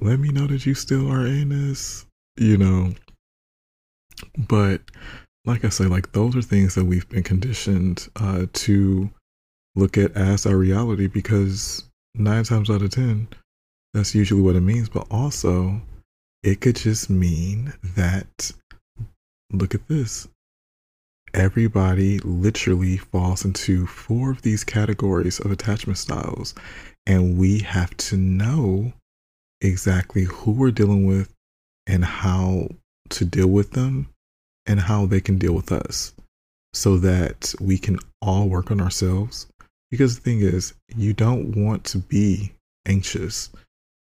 Let me know that you still are in this, you know. But like I say, like those are things that we've been conditioned uh, to look at as our reality because nine times out of 10, that's usually what it means. But also, it could just mean that, look at this. Everybody literally falls into four of these categories of attachment styles, and we have to know exactly who we're dealing with and how to deal with them and how they can deal with us so that we can all work on ourselves. Because the thing is, you don't want to be anxious.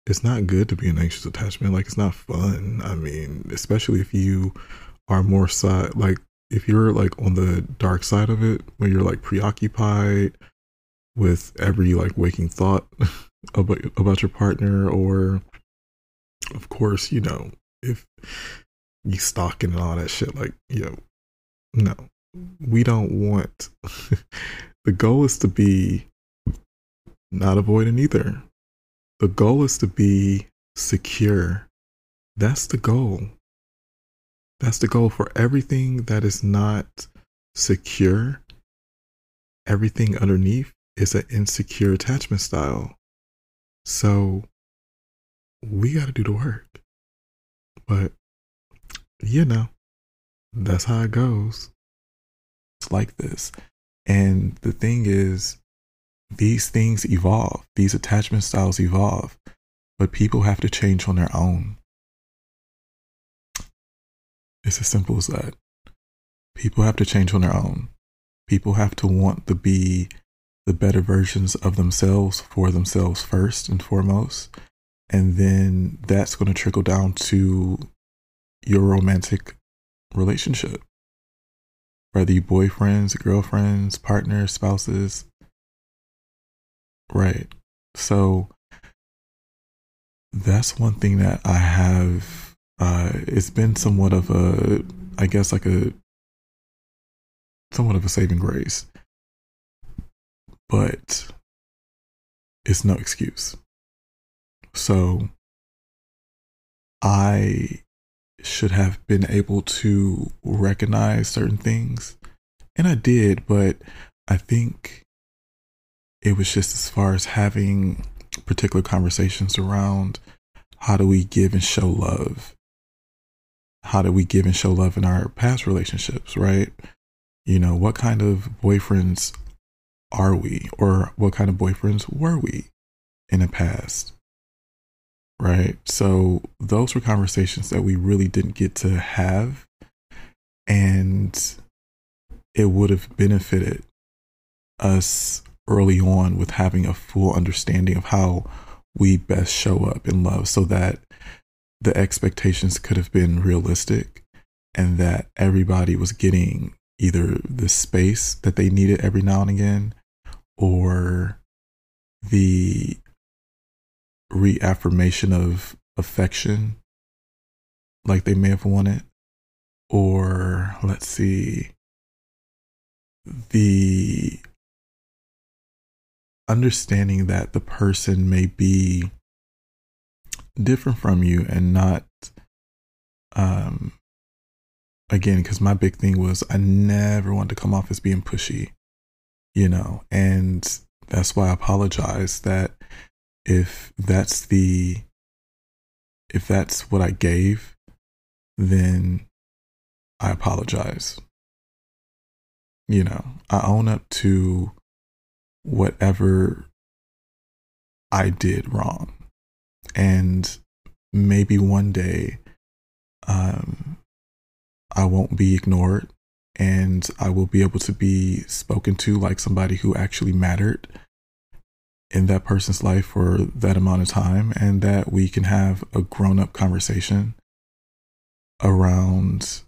It's not good to be an anxious attachment. Like, it's not fun. I mean, especially if you are more side, like, if you're like on the dark side of it, where you're like preoccupied with every like waking thought about about your partner, or of course, you know, if you stalking and all that shit. Like, yo, no, we don't want. the goal is to be not avoiding either. The goal is to be secure. That's the goal. That's the goal for everything that is not secure. Everything underneath is an insecure attachment style. So we got to do the work. But you know, that's how it goes. It's like this. And the thing is, these things evolve, these attachment styles evolve, but people have to change on their own. It's as simple as that. People have to change on their own. People have to want to be the better versions of themselves for themselves first and foremost. And then that's going to trickle down to your romantic relationship. Whether you boyfriends, girlfriends, partners, spouses. Right. So that's one thing that I have uh it's been somewhat of a I guess like a somewhat of a saving grace. But it's no excuse. So I should have been able to recognize certain things. And I did, but I think it was just as far as having particular conversations around how do we give and show love? How do we give and show love in our past relationships, right? You know, what kind of boyfriends are we? Or what kind of boyfriends were we in the past? right? So those were conversations that we really didn't get to have. And it would have benefited us early on with having a full understanding of how we best show up in love so that the expectations could have been realistic and that everybody was getting either the space that they needed every now and again or the reaffirmation of affection like they may have wanted or let's see the understanding that the person may be different from you and not um again because my big thing was i never wanted to come off as being pushy you know and that's why i apologize that if that's the if that's what I gave, then I apologize. You know, I own up to whatever I did wrong. And maybe one day um, I won't be ignored and I will be able to be spoken to like somebody who actually mattered in that person's life for that amount of time and that we can have a grown up conversation around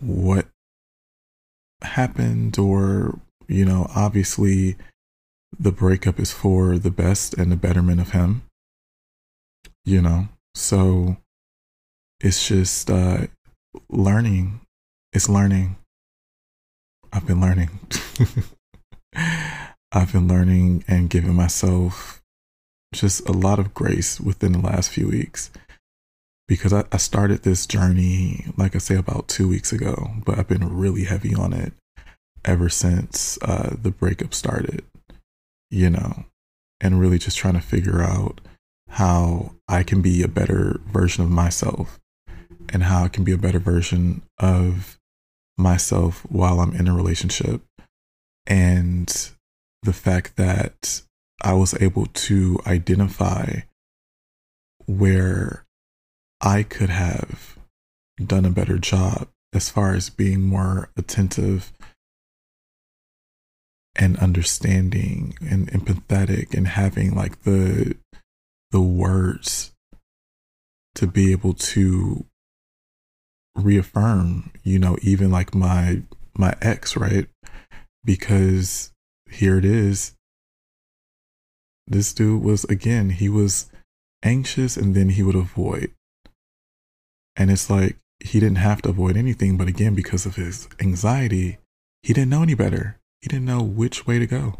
what happened or you know obviously the breakup is for the best and the betterment of him. You know? So it's just uh learning. It's learning. I've been learning. I've been learning and giving myself just a lot of grace within the last few weeks. because I, I started this journey, like I say, about two weeks ago, but I've been really heavy on it ever since uh, the breakup started, you know, and really just trying to figure out how I can be a better version of myself and how I can be a better version of myself while I'm in a relationship. And the fact that I was able to identify where I could have done a better job as far as being more attentive and understanding and empathetic and having like the the words to be able to reaffirm you know even like my my ex right? Because here it is. This dude was again he was anxious and then he would avoid. And it's like he didn't have to avoid anything but again because of his anxiety he didn't know any better he didn't know which way to go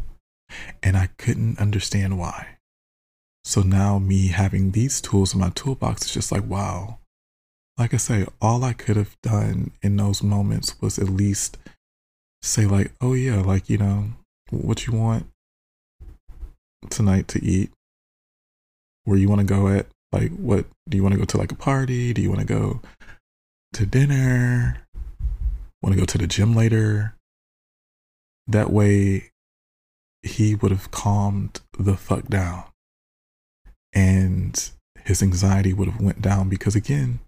and i couldn't understand why so now me having these tools in my toolbox is just like wow like i say all i could have done in those moments was at least say like oh yeah like you know what you want tonight to eat, where you want to go at. Like, what do you want to go to? Like a party? Do you want to go to dinner? Want to go to the gym later? That way, he would have calmed the fuck down, and his anxiety would have went down because again,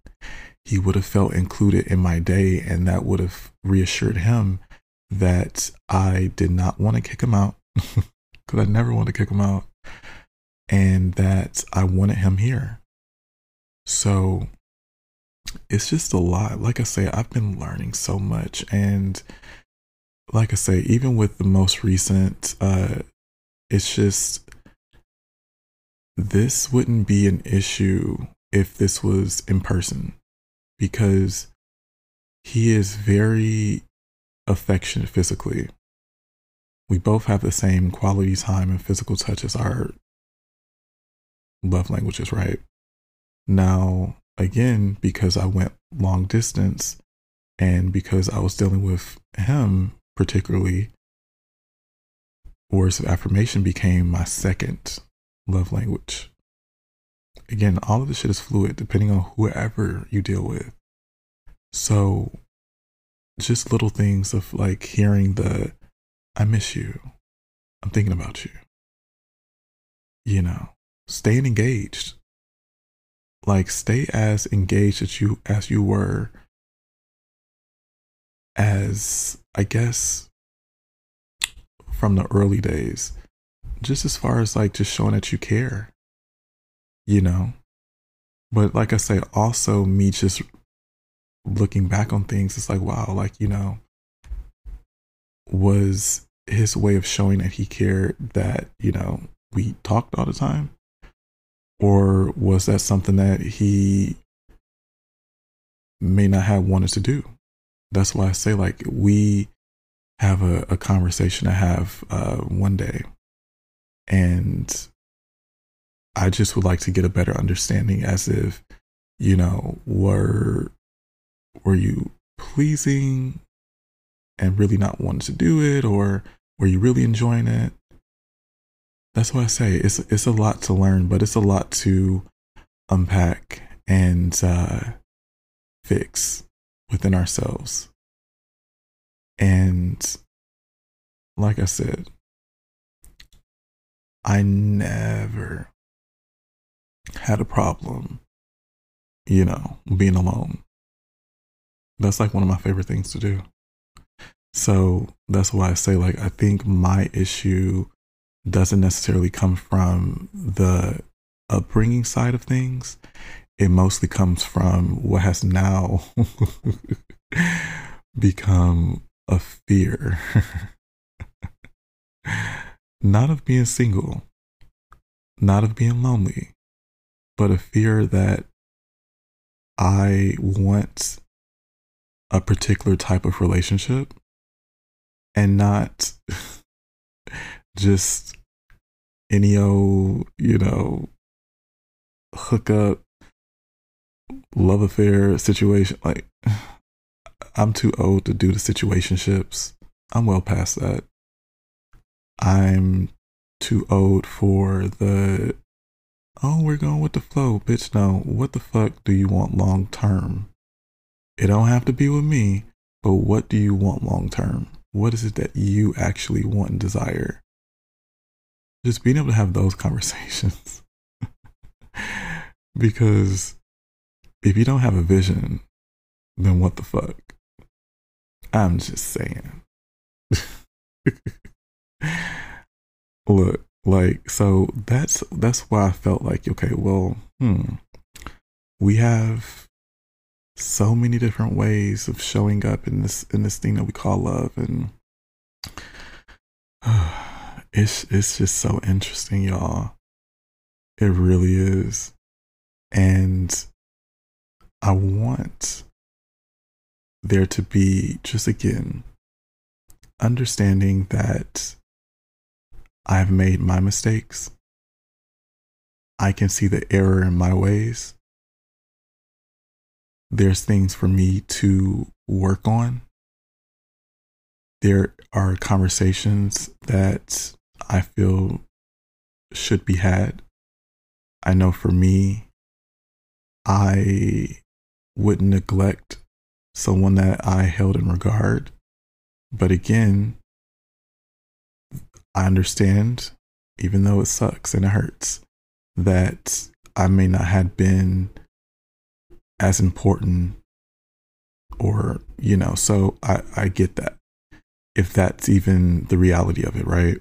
he would have felt included in my day, and that would have reassured him that I did not want to kick him out. because I never want to kick him out, and that I wanted him here. So it's just a lot. Like I say, I've been learning so much, and like I say, even with the most recent, uh, it's just this wouldn't be an issue if this was in person because he is very affectionate physically we both have the same quality time and physical touch as our love languages, right? Now, again, because I went long distance and because I was dealing with him particularly, words of affirmation became my second love language. Again, all of this shit is fluid depending on whoever you deal with. So, just little things of like hearing the I miss you. I'm thinking about you. You know, staying engaged. Like stay as engaged as you as you were as I guess from the early days. Just as far as like just showing that you care. You know? But like I say, also me just looking back on things, it's like, wow, like, you know, was his way of showing that he cared that, you know, we talked all the time? Or was that something that he may not have wanted to do? That's why I say, like, we have a, a conversation to have uh, one day. And I just would like to get a better understanding as if, you know, were were you pleasing and really not wanting to do it or were you really enjoying it? That's why I say it's it's a lot to learn, but it's a lot to unpack and uh, fix within ourselves. And like I said, I never had a problem, you know, being alone. That's like one of my favorite things to do. So that's why I say, like, I think my issue doesn't necessarily come from the upbringing side of things. It mostly comes from what has now become a fear. not of being single, not of being lonely, but a fear that I want a particular type of relationship and not just any old, you know, hook up love affair situation. Like, I'm too old to do the situationships. I'm well past that. I'm too old for the oh, we're going with the flow, bitch. No, what the fuck do you want long term? It don't have to be with me, but what do you want long term? What is it that you actually want and desire? Just being able to have those conversations. because if you don't have a vision, then what the fuck? I'm just saying. Look, like so that's that's why I felt like okay, well, hmm. We have so many different ways of showing up in this in this thing that we call love and uh, it's it's just so interesting, y'all. It really is. And I want there to be just again understanding that I've made my mistakes. I can see the error in my ways. There's things for me to work on. There are conversations that I feel should be had. I know for me, I wouldn't neglect someone that I held in regard. But again, I understand, even though it sucks and it hurts, that I may not have been as important or, you know, so I, I get that. If that's even the reality of it, right?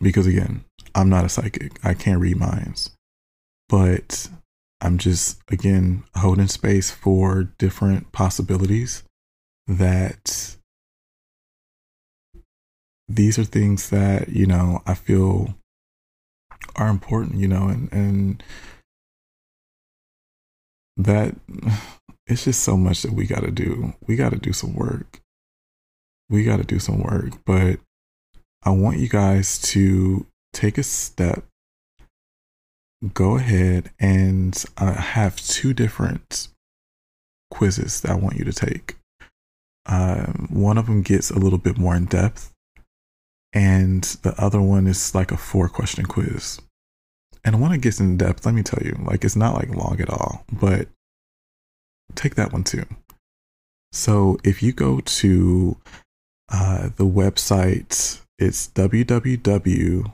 Because again, I'm not a psychic. I can't read minds. But I'm just, again, holding space for different possibilities that these are things that, you know, I feel are important, you know, and, and that it's just so much that we got to do. We got to do some work. We got to do some work. But I want you guys to take a step go ahead and uh, have two different quizzes that I want you to take. Um, one of them gets a little bit more in depth, and the other one is like a four question quiz. And when it gets in depth, let me tell you, like it's not like long at all, but take that one too. So if you go to uh, the website, it's www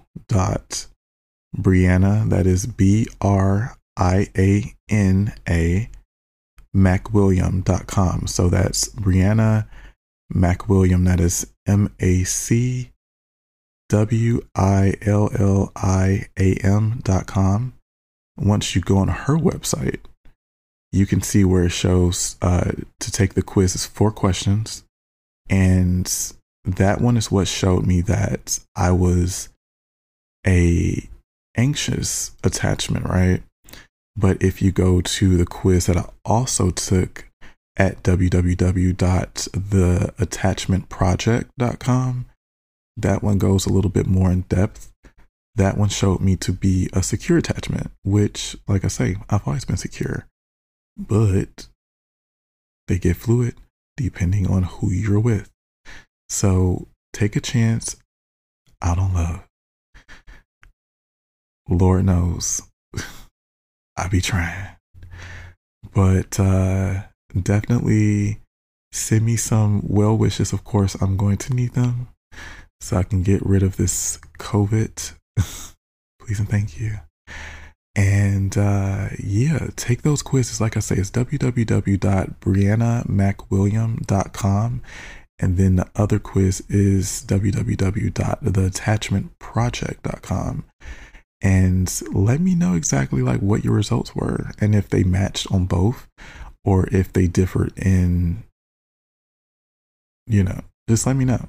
Briana, that is B R I A N A, MacWilliam.com. So that's Briana MacWilliam, that is M A C W I L L I A M.com. Once you go on her website, you can see where it shows uh, to take the quiz is four questions. And that one is what showed me that I was a anxious attachment, right? But if you go to the quiz that I also took at www.theattachmentproject.com, that one goes a little bit more in depth. That one showed me to be a secure attachment, which, like I say, I've always been secure. But they get fluid depending on who you're with. So take a chance out on love. Lord knows I be trying. But uh, definitely send me some well wishes. Of course, I'm going to need them so I can get rid of this COVID. Please and thank you. And uh, yeah, take those quizzes. Like I say, it's www.brianamacwilliam.com. And then the other quiz is www.theattachmentproject.com and let me know exactly like what your results were and if they matched on both or if they differed in you know just let me know.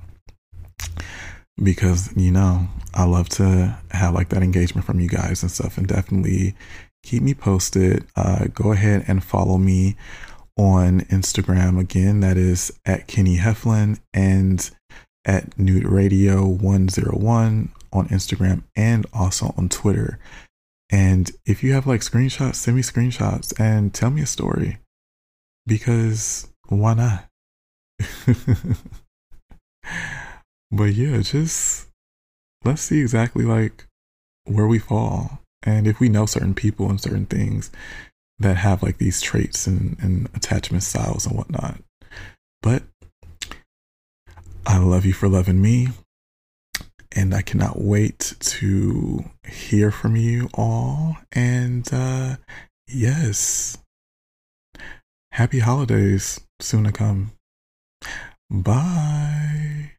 Because you know i love to have like that engagement from you guys and stuff and definitely keep me posted. Uh, go ahead and follow me on instagram. Again that is at kenny heflin and at Newt Radio 101 on Instagram and also on Twitter. And if you have like screenshots, send me screenshots and tell me a story because why not? but yeah, just let's see exactly like where we fall. And if we know certain people and certain things that have like these traits and, and attachment styles and whatnot. But I love you for loving me. And I cannot wait to hear from you all. And uh, yes, happy holidays soon to come. Bye.